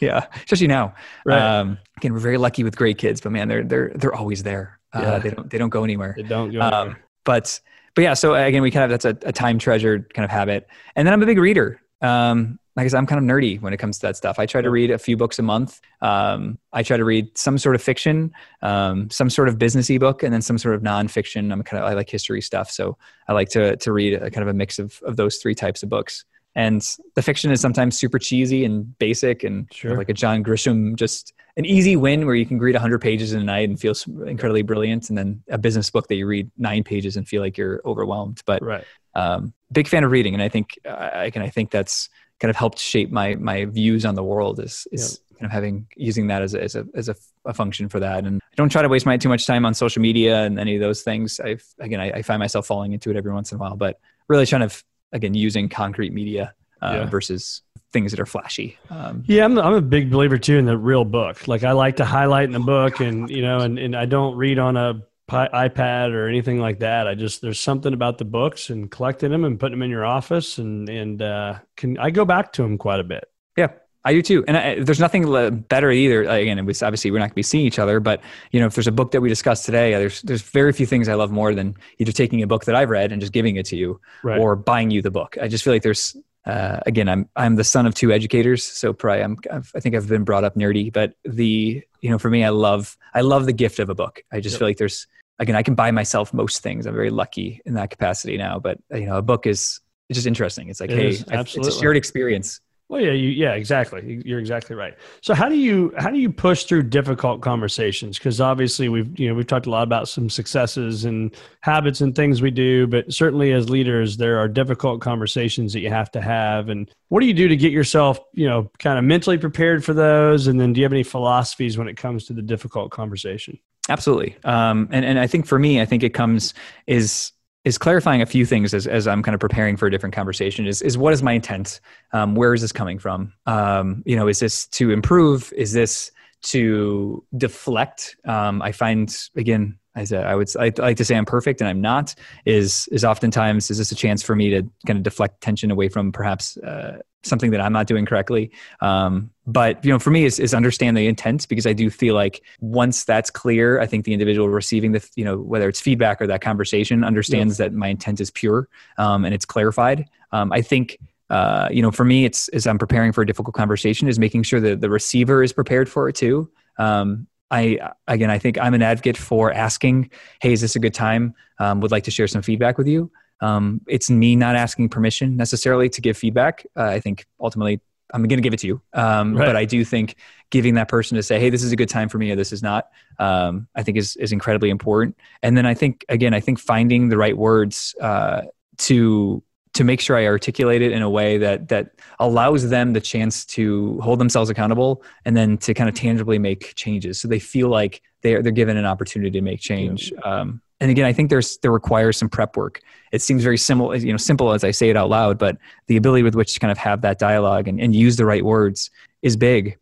yeah, especially now. Right. Um, again, we're very lucky with great kids, but man, they're they're they're always there. Uh, Yeah. They don't they don't go anywhere. They don't go. Um, anywhere. but but yeah, so again, we kind of that's a, a time treasured kind of habit. And then I'm a big reader. Um, like I said, I'm kind of nerdy when it comes to that stuff. I try to read a few books a month. Um, I try to read some sort of fiction, um, some sort of business ebook, and then some sort of nonfiction. I'm kind of I like history stuff, so I like to to read a kind of a mix of of those three types of books. And the fiction is sometimes super cheesy and basic, and Sure. like a John Grisham, just an easy win where you can read 100 pages in a night and feel incredibly brilliant, and then a business book that you read nine pages and feel like you're overwhelmed. But right. um, big fan of reading, and I think I can I think that's kind of helped shape my my views on the world is is kind kind of having using that as a, as a, as a, a function for that. And I don't try to waste my too much time on social media and any of those things. I've, again, I, I find myself falling into it every once in a while, but really trying to, again, using concrete media uh, yeah. versus things that are flashy. Um, yeah, I'm, I'm a big believer too in the real book. Like I like to highlight in the book and, you know, and, and I don't read on a iPad or anything like that. I just there's something about the books and collecting them and putting them in your office and and uh, can I go back to them quite a bit. Yeah, I do too. And I, there's nothing better either. Again, it was obviously we're not going to be seeing each other, but you know, if there's a book that we discussed today, there's there's very few things I love more than either taking a book that I've read and just giving it to you, right. or buying you the book. I just feel like there's uh, again, I'm I'm the son of two educators, so probably I'm I've, i think I've been brought up nerdy, but the you know for me, I love I love the gift of a book. I just yep. feel like there's again, I can buy myself most things. I'm very lucky in that capacity now, but you know, a book is it's just interesting. It's like, it hey, it's a shared experience. Well, yeah, you, yeah, exactly. You're exactly right. So how do you how do you push through difficult conversations? Because obviously we've you know we've talked a lot about some successes and habits and things we do, but certainly as leaders, there are difficult conversations that you have to have. And what do you do to get yourself you know kind of mentally prepared for those? And then do you have any philosophies when it comes to the difficult conversation? Absolutely. Um, and and I think for me, I think it comes is is clarifying a few things as, as I'm kind of preparing for a different conversation is, is what is my intent? Um, where is this coming from? Um, you know, is this to improve? Is this to deflect? Um, I find again, as I would I like to say I'm perfect and I'm not. Is is oftentimes is this a chance for me to kind of deflect tension away from perhaps uh, something that I'm not doing correctly. Um, but you know, for me, is, is understand the intent because I do feel like once that's clear, I think the individual receiving the you know whether it's feedback or that conversation understands that my intent is pure um, and it's clarified. Um, I think. Uh, you know, for me, it's as I'm preparing for a difficult conversation, is making sure that the receiver is prepared for it too. Um, I again, I think I'm an advocate for asking, "Hey, is this a good time? Um, would like to share some feedback with you." Um, it's me not asking permission necessarily to give feedback. Uh, I think ultimately I'm going to give it to you. Um, right. But I do think giving that person to say, hey, this is a good time for me or this is not, um, I think is, is incredibly important. And then I think, again, I think finding the right words uh, to to make sure I articulate it in a way that that allows them the chance to hold themselves accountable and then to kind of tangibly make changes. So they feel like they're they're given an opportunity to make change. Um, and again, I think there's there requires some prep work. It seems very simple, you know, simple as I say it out loud, but the ability with which to kind of have that dialogue and, and use the right words is big.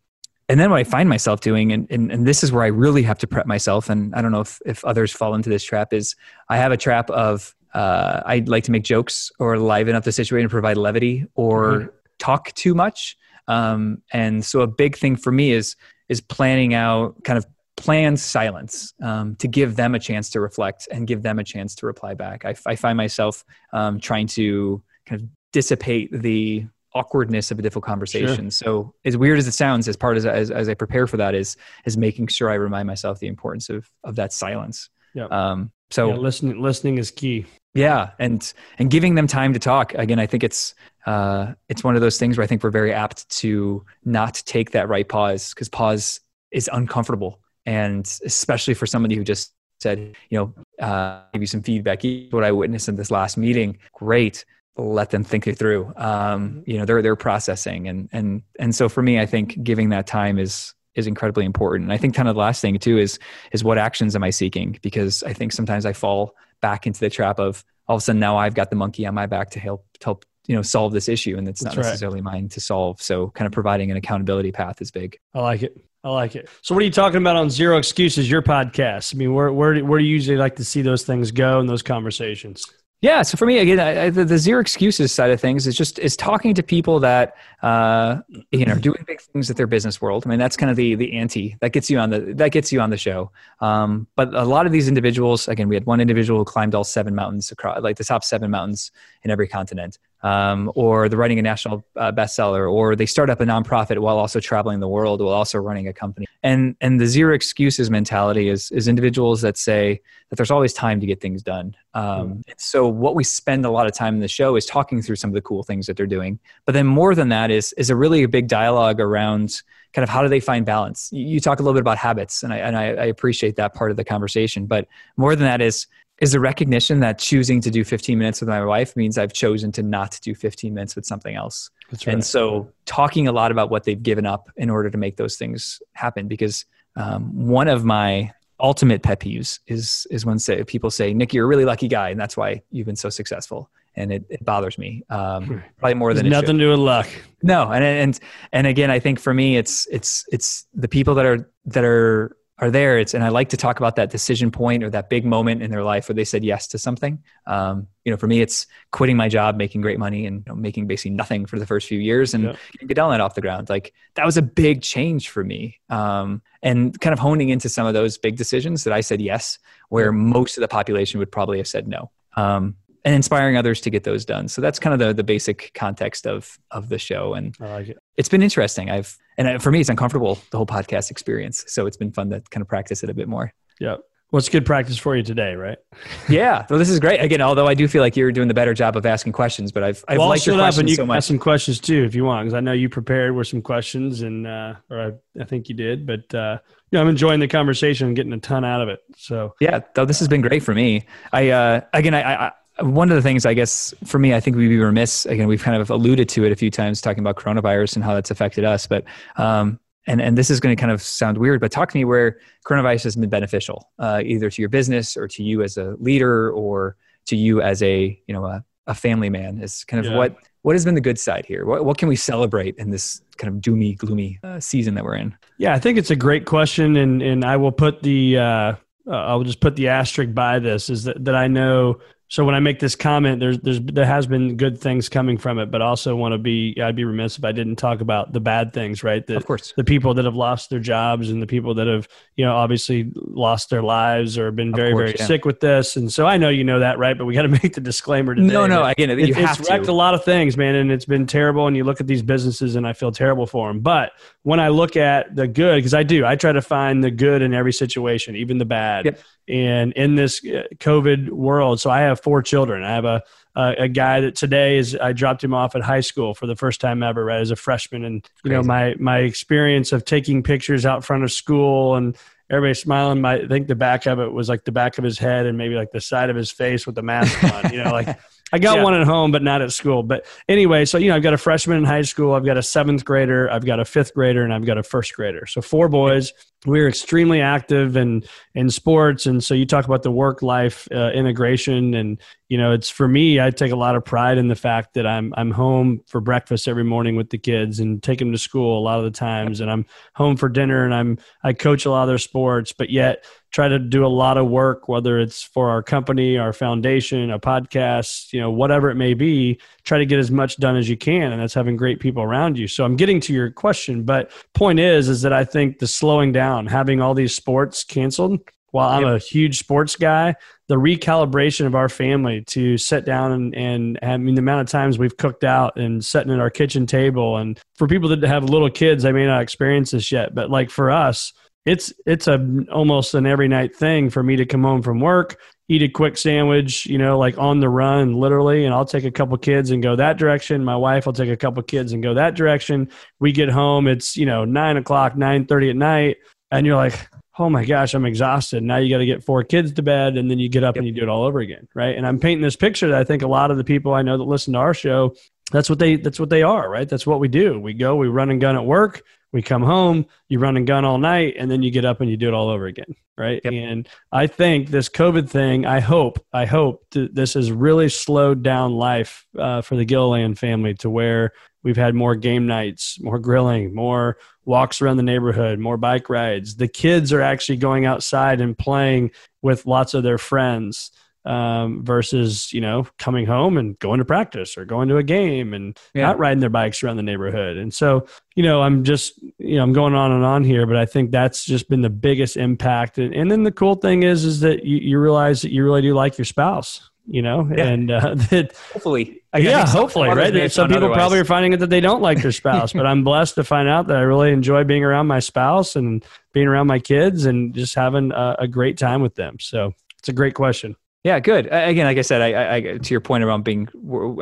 And then what I find myself doing, and, and, and this is where I really have to prep myself, and I don't know if, if others fall into this trap, is I have a trap of uh, I like to make jokes or liven up the situation, and provide levity, or mm-hmm. talk too much. Um, and so a big thing for me is is planning out kind of planned silence um, to give them a chance to reflect and give them a chance to reply back. I, I find myself um, trying to kind of dissipate the awkwardness of a difficult conversation. Sure. So as weird as it sounds, as part as, as, as I prepare for that is, is making sure I remind myself the importance of, of that silence. Yeah. Um, so yeah, listening, listening is key. Yeah. And, and giving them time to talk. Again, I think it's, uh, it's one of those things where I think we're very apt to not take that right pause because pause is uncomfortable and especially for somebody who just said, you know, uh, give you some feedback. What I witnessed in this last meeting, great. Let them think it through. Um, you know, they're they're processing, and and and so for me, I think giving that time is is incredibly important. And I think kind of the last thing too is is what actions am I seeking? Because I think sometimes I fall back into the trap of all of a sudden now I've got the monkey on my back to help to help you know solve this issue, and it's That's not necessarily right. mine to solve. So kind of providing an accountability path is big. I like it. I like it. So, what are you talking about on Zero Excuses, your podcast? I mean, where where do, where do you usually like to see those things go in those conversations? Yeah, so for me again, I, the, the, zero excuses side of things is just is talking to people that uh, you know doing big things at their business world. I mean, that's kind of the the ante that gets you on the that gets you on the show. Um, but a lot of these individuals, again, we had one individual who climbed all seven mountains across, like the top seven mountains in every continent um, or they're writing a national uh, bestseller, or they start up a nonprofit while also traveling the world, while also running a company. And and the zero excuses mentality is is individuals that say that there's always time to get things done. Um, mm. So what we spend a lot of time in the show is talking through some of the cool things that they're doing. But then more than that is is a really big dialogue around kind of how do they find balance. You, you talk a little bit about habits, and I and I, I appreciate that part of the conversation. But more than that is is the recognition that choosing to do 15 minutes with my wife means I've chosen to not do 15 minutes with something else. That's right. And so talking a lot about what they've given up in order to make those things happen because um, one of my ultimate pet peeves is is when say people say nick you're a really lucky guy and that's why you've been so successful and it, it bothers me um, probably more than There's nothing to do with luck. no and and and again i think for me it's it's it's the people that are that are are there it's and i like to talk about that decision point or that big moment in their life where they said yes to something um, you know for me it's quitting my job making great money and you know, making basically nothing for the first few years and Yep. getting GadellNet off the ground like that was a big change for me um, and kind of honing into some of those big decisions that i said yes where most of the population would probably have said no um, and inspiring others to get those done so that's kind of the, the basic context of of the show and I like it. it's been interesting. I've and uh, for me, it's uncomfortable the whole podcast experience. So it's been fun to kind of practice it a bit more. Yeah. Well, it's good practice for you today, right? Yeah, well, this is great. Again, although I do feel like you're doing the better job of asking questions, but I've I've well, liked your shut up and questions you so much. ask some questions too if you want, because I know you prepared with some questions, and uh, or I, I think you did. But uh, you know, I'm enjoying the conversation and getting a ton out of it. So Yeah, though this has been great for me. I uh, again, I, I one of the things I guess for me, I think we'd be remiss. Again, we've kind of alluded to it a few times, talking about coronavirus and how that's affected us. But um, and and this is going to kind of sound weird, but talk to me where coronavirus has been beneficial, uh, either to your business or to you as a leader or to you as a you know a, a family man. Is kind of Yeah. what what has been the good side here? What what can we celebrate in this kind of doomy, gloomy uh, season that we're in? Yeah, I think it's a great question, and and I will put the uh, uh, I'll just put the asterisk by this is that that I know. So when I make this comment, there's there's there has been good things coming from it, but also want to be I'd be remiss if I didn't talk about the bad things, right? The, Of course. the people that have lost their jobs and the people that have you know obviously lost their lives or been very course, very yeah. sick with this, and so I know you know that, right? But we got to make the disclaimer today. No, no. you it, it's wrecked to. a lot of things, man, and it's been terrible. And you look at these businesses, and I feel terrible for them. But when I look at the good, because I do, I try to find the good in every situation, even the bad. Yep. And in this uh, COVID world, so I have four children. I have a a, a guy that today is I dropped him off at high school for the first time ever, right, as a freshman, and you know my my experience of taking pictures out front of school and everybody smiling. My I think the back of it was like the back of his head and maybe like the side of his face with the mask on. You know, like I got Yeah. one at home, but not at school. But anyway, so you know, I've got a freshman in high school, I've got a seventh grader, I've got a fifth grader, and I've got a first grader. So four boys. We're extremely active in in sports, and so you talk about the work life uh, integration, and you know, it's for me. I take a lot of pride in the fact that I'm I'm home for breakfast every morning with the kids and take them to school a lot of the times, and I'm home for dinner, and I'm I coach a lot of their sports, but yet try to do a lot of work, whether it's for our company, our foundation, a podcast, you know, whatever it may be, try to get as much done as you can. And that's having great people around you. So I'm getting to your question, but point is, is that I think the slowing down, having all these sports canceled, while I'm a huge sports guy, the recalibration of our family to sit down and, and I mean, the amount of times we've cooked out and sitting at our kitchen table. And for people that have little kids, I may not experience this yet, but like for us, it's it's a almost an every night thing for me to come home from work eat a quick sandwich you know like on the run literally. And i'll take a couple kids and go that direction. My wife will take a couple kids and go that direction. We get home it's you know nine o'clock nine thirty at night and you're like oh my gosh i'm exhausted. Now you got to get four kids to bed and then you get up and you do it all over again right? And i'm painting this picture that i think a lot of the people i know that listen to our show that's what they that's what they are right? That's what we do. We go we run and gun at work we come home you run and gun all night and then you get up and you do it all over again right? Yep. and i think this covid thing i hope i hope this has really slowed down life uh, for the gilliland family to where we've had more game nights more grilling more walks around the neighborhood more bike rides the kids are actually going outside and playing with lots of their friends um, versus you know coming home and going to practice or going to a game and Yeah. not riding their bikes around the neighborhood. And so you know I'm just you know I'm going on and on here, but I think that's just been the biggest impact. And, and then the cool thing is is that you, you realize that you really do like your spouse. You know, Yeah. and uh, that Hopefully, I yeah, hopefully, right? Some people otherwise. probably are finding it that they don't like their spouse, but I'm blessed to find out that I really enjoy being around my spouse and being around my kids and just having a, a great time with them. So it's a great question. Yeah, good. Again, like I said, I, I, to your point around being,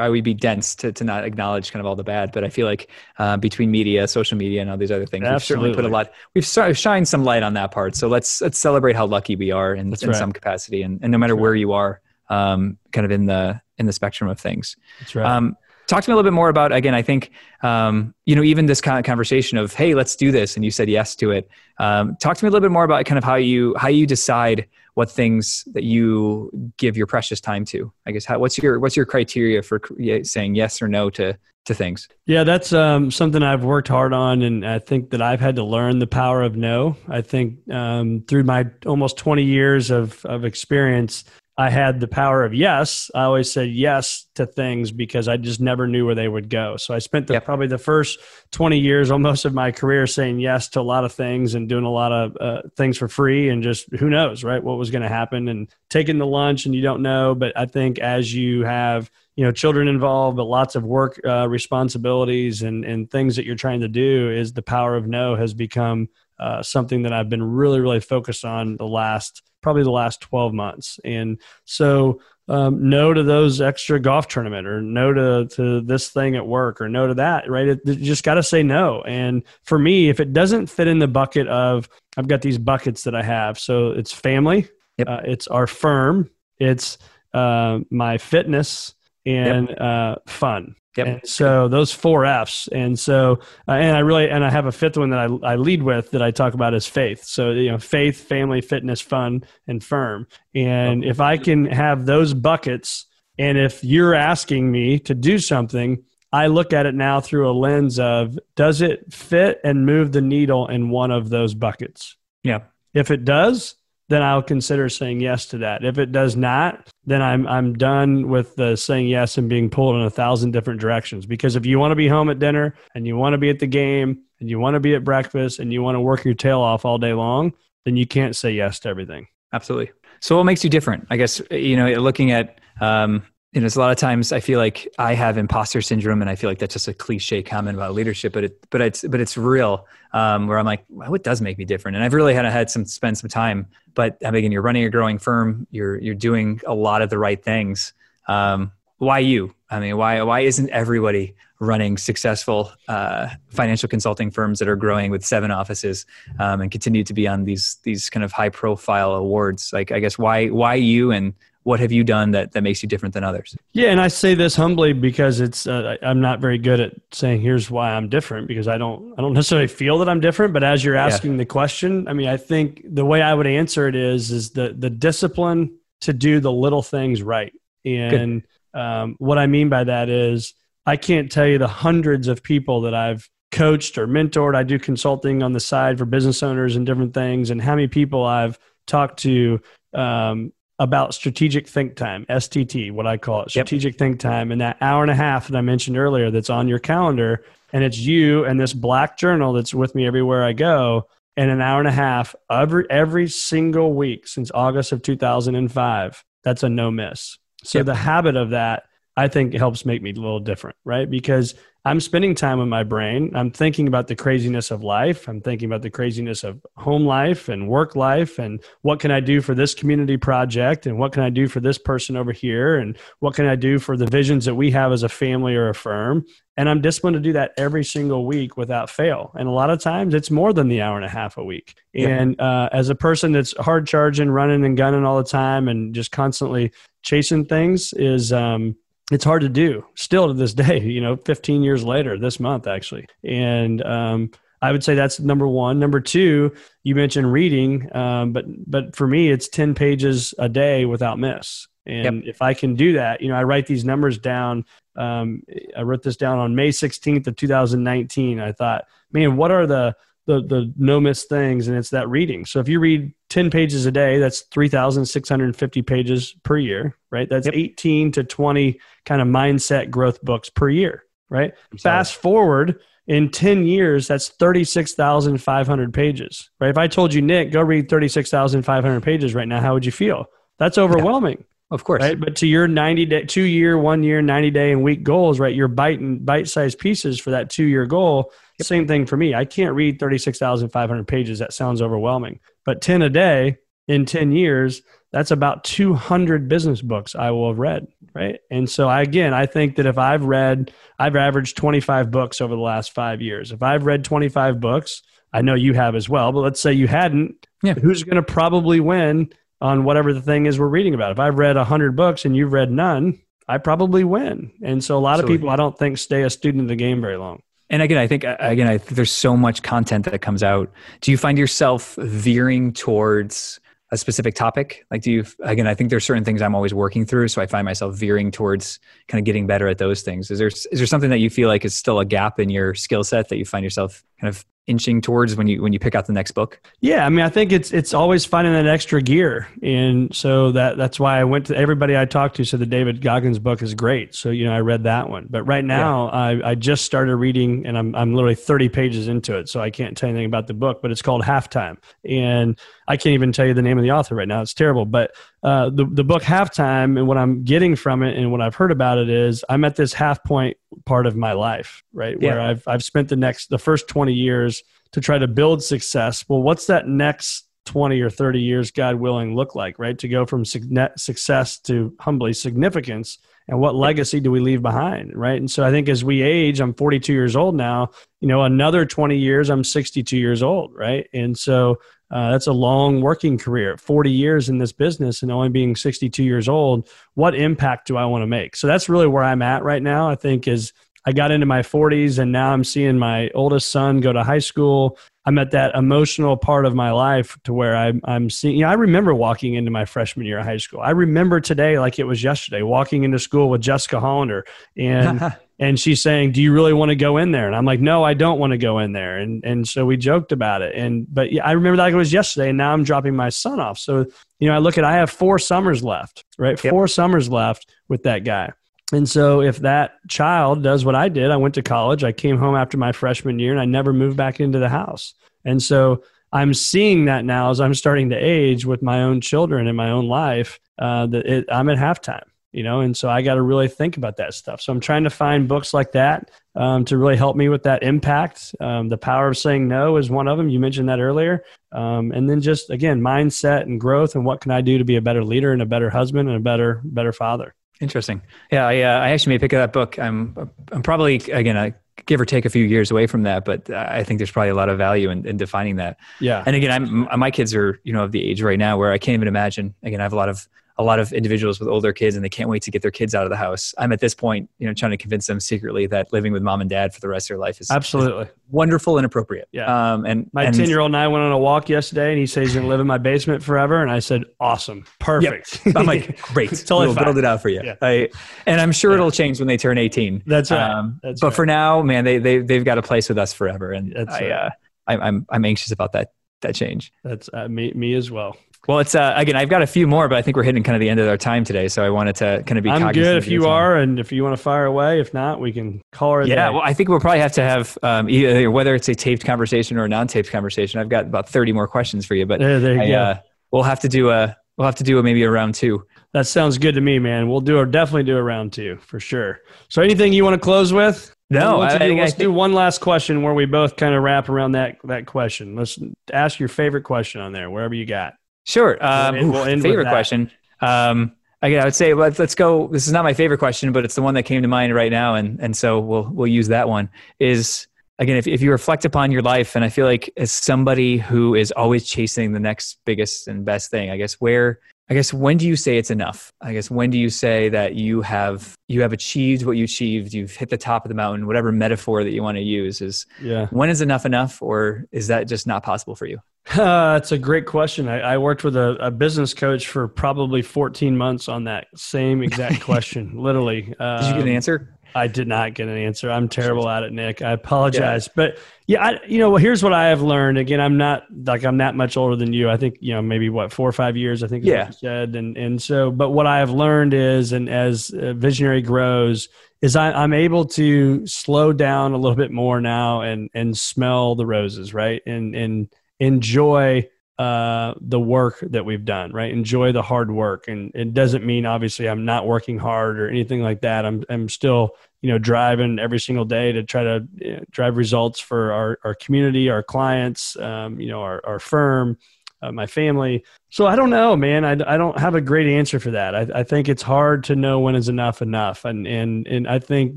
I would be dense to, to not acknowledge kind of all the bad, but I feel like uh, between media, social media, and all these other things, Absolutely. we've certainly put a lot. We've shined some light on that part. So let's let's celebrate how lucky we are in, in right. some capacity, and, and no matter That's where you are, um, kind of in the in the spectrum of things. That's right. Um, talk to me a little bit more about again. I think um, you know even this kind of conversation of hey, let's do this, and you said yes to it. Um, talk to me a little bit more about kind of how you how you decide what things that you give your precious time to i guess how, what's your what's your criteria for saying yes or no to to things yeah that's um, something i've worked hard on and i think that i've had to learn the power of no i think um, through my almost 20 years of of experience I had the power of yes. I always said yes to things because I just never knew where they would go. So I spent the, yep. probably the first 20 years, almost of my career, saying yes to a lot of things and doing a lot of uh, things for free and just who knows, right? What was going to happen and taking the lunch and you don't know. But I think as you have, you know, children involved, but lots of work uh, responsibilities and, and things that you're trying to do is the power of no has become uh, something that I've been really, really focused on the last probably the last 12 months. And so, um, no to those extra golf tournament or no to, to this thing at work or no to that, right? It, you just got to say no. And for me, if it doesn't fit in the bucket of, I've got these buckets that I have. So it's family, yep. uh, it's our firm, it's uh, my fitness and yep. uh, fun. Yep. And so those four F's. And so, uh, and I really, and I have a fifth one that I, I lead with that I talk about is faith. So, you know, faith, family, fitness, fun, and firm. And if I can have those buckets, and if you're asking me to do something, I look at it now through a lens of does it fit and move the needle in one of those buckets? Yeah. If it does, then I'll consider saying yes to that. If it does not, then I'm I'm done with the saying yes and being pulled in a thousand different directions. Because if you want to be home at dinner and you want to be at the game and you want to be at breakfast and you want to work your tail off all day long, then you can't say yes to everything. Absolutely. So what makes you different? I guess you know, looking at um, you know, it's a lot of times I feel like I have imposter syndrome, and I feel like that's just a cliche comment about leadership, but it, but it's, but it's real. Um, where I'm like, well, what does make me different? And I've really had had some spend some time. But I mean, you're running a growing firm. You're you're doing a lot of the right things. Um, why you? I mean, why why isn't everybody running successful uh, financial consulting firms that are growing with seven offices um, and continue to be on these these kind of high profile awards? Like, I guess why why you and what have you done that, that makes you different than others? Yeah, and I say this humbly because it's uh, I'm not very good at saying here's why I'm different because I don't I don't necessarily feel that I'm different. But as you're asking yeah. the question, I mean, I think the way I would answer it is is the the discipline to do the little things right. And um, what I mean by that is I can't tell you the hundreds of people that I've coached or mentored. I do consulting on the side for business owners and different things, and how many people I've talked to um, about strategic think time, STT, what I call it, strategic yep. think time, and that hour and a half that I mentioned earlier that's on your calendar. And it's you and this black journal that's with me everywhere I go. And an hour and a half every every single week since August of 2005. That's a no miss. So yep. the habit of that, I think, helps make me a little different, right? Because I'm spending time with my brain. I'm thinking about the craziness of life. I'm thinking about the craziness of home life and work life and what can I do for this community project and what can I do for this person over here and what can I do for the visions that we have as a family or a firm. And I'm disciplined to do that every single week without fail. And a lot of times it's more than the hour and a half a week. And uh, as a person that's hard charging, running and gunning all the time and just constantly chasing things is, um, it's hard to do still to this day, you know, 15 years later, this month actually. And um, I would say that's number one. Number two, you mentioned reading, um, but but for me, it's 10 pages a day without miss. And yep. if I can do that, you know, I write these numbers down. Um, I wrote this down on May 16th of 2019. I thought, man, what are the the the no miss things and it's that reading so if you read 10 pages a day that's 3650 pages per year right that's yep. 18 to 20 kind of mindset growth books per year right fast forward in 10 years that's 36500 pages right if i told you nick go read 36500 pages right now how would you feel that's overwhelming yeah. Of course. Right. But to your 90 day, two year, one year, 90 day and week goals, right? You're biting bite sized pieces for that two year goal. Yep. Same thing for me. I can't read 36,500 pages. That sounds overwhelming. But 10 a day, in 10 years, that's about 200 business books I will have read. Right. And so, I, again, I think that if I've read, I've averaged 25 books over the last five years. If I've read 25 books, I know you have as well, but let's say you hadn't, Yeah. who's going to probably win on whatever the thing is we're reading about? If I've read 100 books and you've read none, I probably win. And so, a lot Absolutely. of people, I don't think, stay a student of the game very long. And again, I think uh, again, I think there's so much content that comes out. Do you find yourself veering towards a specific topic? Like, do you again? I think there's certain things I'm always working through, so I find myself veering towards kind of getting better at those things. Is there is there something that you feel like is still a gap in your skill set that you find yourself kind of inching towards when you when you pick out the next book? Yeah, I mean, I think it's it's always finding that extra gear, and so that that's why I went to everybody I talked to said the David Goggins book is great. So you know, I read that one, but right now I I just started reading, and I'm I'm literally 30 pages into it, so I can't tell you anything about the book, but it's called Halftime, and I can't even tell you the name of the author right now. It's terrible, but uh, the the book Halftime and what I'm getting from it and what I've heard about it is I'm at this half point part of my life, right, where Yeah. I've I've spent the next the first 20 years to try to build success. Well, what's that next 20 or 30 years, God willing, look like, right? To go from success to humbly significance. And what legacy do we leave behind, right? And so I think as we age, I'm 42 years old now, you know, another 20 years, I'm 62 years old, right? And so uh, that's a long working career, 40 years in this business and only being 62 years old. What impact do I want to make? So that's really where I'm at right now, I think, is I got into my 40s and now I'm seeing my oldest son go to high school. I'm at that emotional part of my life to where I'm, I'm seeing, you know, I remember walking into my freshman year of high school. I remember today like it was yesterday, walking into school with Jessica Hollander and, and she's saying, do you really want to go in there? And I'm like, no, I don't want to go in there. And, and so we joked about it. And, but yeah, I remember that like it was yesterday and now I'm dropping my son off. So, you know, I look at, I have four summers left, right? Yep. Four summers left with that guy. And so if that child does what I did, I went to college, I came home after my freshman year and I never moved back into the house. And so I'm seeing that now as I'm starting to age with my own children in my own life, uh, that it, I'm at halftime, you know, and so I got to really think about that stuff. So I'm trying to find books like that um, to really help me with that impact. Um, the power of saying no is one of them. You mentioned that earlier. Um, and then just again, mindset and growth and what can I do to be a better leader and a better husband and a better, better father. Interesting. Yeah, I, uh, I actually may pick up that book. I'm I'm probably again I give or take a few years away from that, but I think there's probably a lot of value in, in defining that. Yeah. And again, I'm my kids are you know of the age right now where I can't even imagine. Again, I have a lot of a lot of individuals with older kids and they can't wait to get their kids out of the house. I'm at this point, you know, trying to convince them secretly that living with mom and dad for the rest of their life is Absolutely. is wonderful and appropriate. Yeah. Um, and My 10 year old and I went on a walk yesterday and he says he's going to live in my basement forever. And I said, awesome. Perfect. I'm like, great. Totally we'll fine. build it out for you. Yeah. I, and I'm sure it'll change when they turn 18. That's right. That's but right. for now, man, they, they, they've got a place with us forever. And That's I, right. uh, I, I'm, I'm anxious about that, that change. That's uh, me, me as well. Well, it's, uh, again, I've got a few more, but I think we're hitting kind of the end of our time today. So I wanted to kind of be I'm cognizant good if you are. And if you want to fire away, if not, we can call her a Yeah, day. well, I think we'll probably have to have um, either whether it's a taped conversation or a non-taped conversation. I've got about thirty more questions for you, but There- there you I, go. uh, we'll have to do a we'll have to do a, maybe a round two. that sounds good to me, man. We'll do a, definitely do a round two for sure. So anything you want to close with? No, Let's, I- do, I let's think- do one last question where we both kind of wrap around that, that question. Let's ask your favorite question on there, wherever you got. Sure. Um, end- we'll end favorite question. Um, again, I would say let's let's go. This is not my favorite question, but it's the one that came to mind right now, and and so we'll we'll use that one. Is again, if if you reflect upon your life, and I feel like as somebody who is always chasing the next biggest and best thing, I guess where. I guess when do you say it's enough? I guess when do you say that you have you have achieved what you achieved? You've hit the top of the mountain. Whatever metaphor that you want to use is Yeah. when is enough enough, or is that just not possible for you? Uh, that's a great question. I, I worked with a, a business coach for probably 14 months on that same exact question, literally. Did you get an Um, answer? I did not get an answer. I'm terrible at it, Nick. I apologize. But yeah, I, you know, here's what I have learned. Again, I'm not like I'm that much older than you. I think, you know, maybe what, four or five years, I think Yeah. you said. And, and so, but what I have learned is, and as uh, Visionary grows, is I, I'm able to slow down a little bit more now and, and smell the roses, right? And, and enjoy uh, the work that we've done, right? Enjoy the hard work. And it doesn't mean obviously I'm not working hard or anything like that. I'm, I'm still, you know, driving every single day to try to you know, drive results for our, our community, our clients, um, you know, our, our firm. Uh, my family. So I don't know, man. I, I don't have a great answer for that. I, I think it's hard to know when is enough enough, and and and I think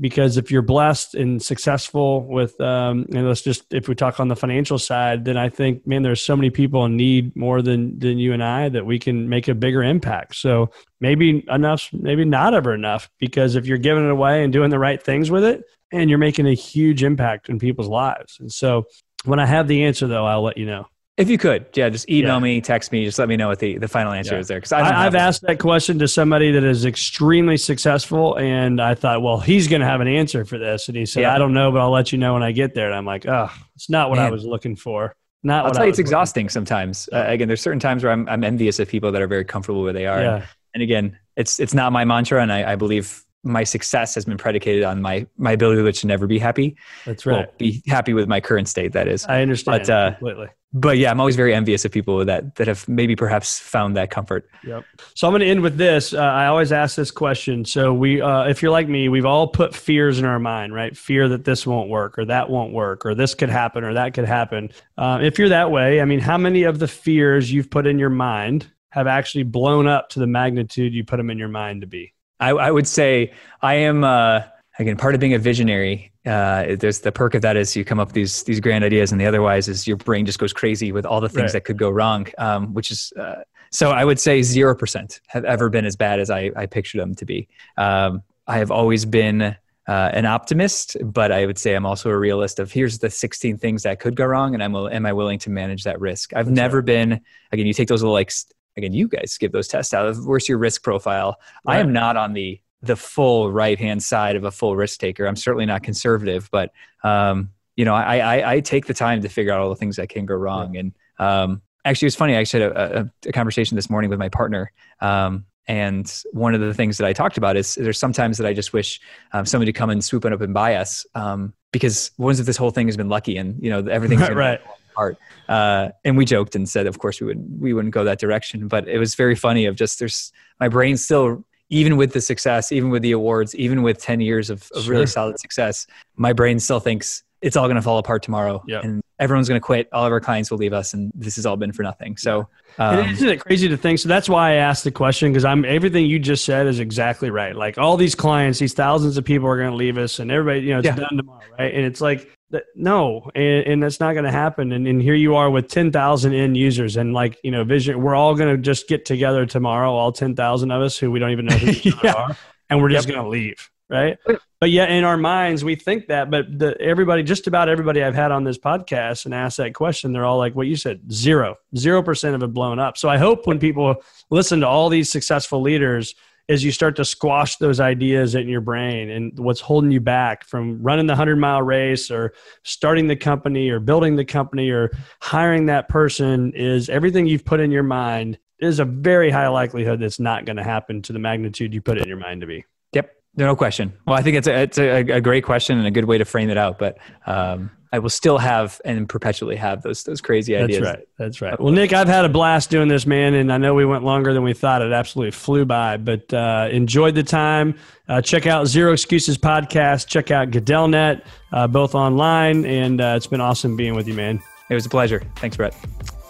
because if you're blessed and successful with, um, and let's just if we talk on the financial side, then I think, man, there's so many people in need more than than you and I that we can make a bigger impact. So maybe enough, maybe not ever enough, because if you're giving it away and doing the right things with it, and you're making a huge impact in people's lives. And so when I have the answer, though, I'll let you know. If you could, yeah, just email yeah. me, text me, just let me know what the, the final answer yeah. is there. Because I've asked that question to somebody that is extremely successful, and I thought, well, he's going to have an answer for this, and he said, yeah. I don't know, but I'll let you know when I get there. And I'm like, oh, it's not what Man. I was looking for. Not. I'll tell you, it's exhausting sometimes. Uh, again, there's certain times where I'm I'm envious of people that are very comfortable where they are. And, and again, it's it's not my mantra, and I, I believe my success has been predicated on my my ability to never be happy. That's right. Well, be happy with my current state. That is. I understand but, uh, completely. But yeah, I'm always very envious of people that that have maybe perhaps found that comfort. Yep. So I'm going to end with this. Uh, I always ask this question. So we, uh, if you're like me, we've all put fears in our mind, right? Fear that this won't work, or that won't work, or this could happen, or that could happen. Uh, if you're that way, I mean, how many of the fears you've put in your mind have actually blown up to the magnitude you put them in your mind to be? I, I would say I am uh, again part of being a visionary. Uh, there's the perk of that is you come up with these these grand ideas, and the otherwise is your brain just goes crazy with all the things right. that could go wrong. Um, which is uh, so I would say zero percent have ever been as bad as I, I pictured them to be. Um, I have always been uh, an optimist, but I would say I'm also a realist. Of here's the 16 things that could go wrong, and I'm am I willing to manage that risk? I've That's never right. been again. You take those little like again, you guys give those tests out of where's your risk profile. Right. I am not on the the full right hand side of a full risk taker. I'm certainly not conservative, but um, you know, I, I, I take the time to figure out all the things that can go wrong. Yeah. And um, actually, it was funny. I actually had a, a, a, conversation this morning with my partner. Um, and one of the things that I talked about is there's sometimes that I just wish um, somebody to come and swoop it up and buy us um, because once if this whole thing has been lucky and you know everything's right, right. Apart. Uh, and we joked and said, of course, we would we wouldn't go that direction. But it was very funny. Of just there's my brain still, even with the success, even with the awards, even with ten years of, of sure. really solid success, my brain still thinks it's all going to fall apart tomorrow, yep. and everyone's going to quit. All of our clients will leave us, and this has all been for nothing. So, um, isn't it crazy to think? So that's why I asked the question because I'm everything you just said is exactly right. Like all these clients, these thousands of people are going to leave us, and everybody, you know, it's yeah. done tomorrow, right? And it's like no and, and that's not going to happen and, and here you are with 10,000 end users and like you know vision we're all going to just get together tomorrow all 10,000 of us who we don't even know who yeah. are and we're just yep. going to leave right but yet in our minds we think that but the, everybody just about everybody I've had on this podcast and asked that question they're all like what you said zero zero percent of it blown up so I hope when people listen to all these successful leaders as you start to squash those ideas in your brain and what's holding you back from running the 100 mile race or starting the company or building the company or hiring that person is everything you've put in your mind is a very high likelihood that's not going to happen to the magnitude you put it in your mind to be. Yep. No question. Well, I think it's a, it's a, a great question and a good way to frame it out. But um, I will still have and perpetually have those those crazy ideas. That's right. That's right. Well, Nick, I've had a blast doing this, man, and I know we went longer than we thought. It absolutely flew by, but uh, enjoyed the time. Uh, check out Zero Excuses podcast. Check out GadellNet, uh, both online, and uh, it's been awesome being with you, man. It was a pleasure. Thanks, Brett.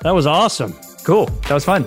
That was awesome. Cool. That was fun.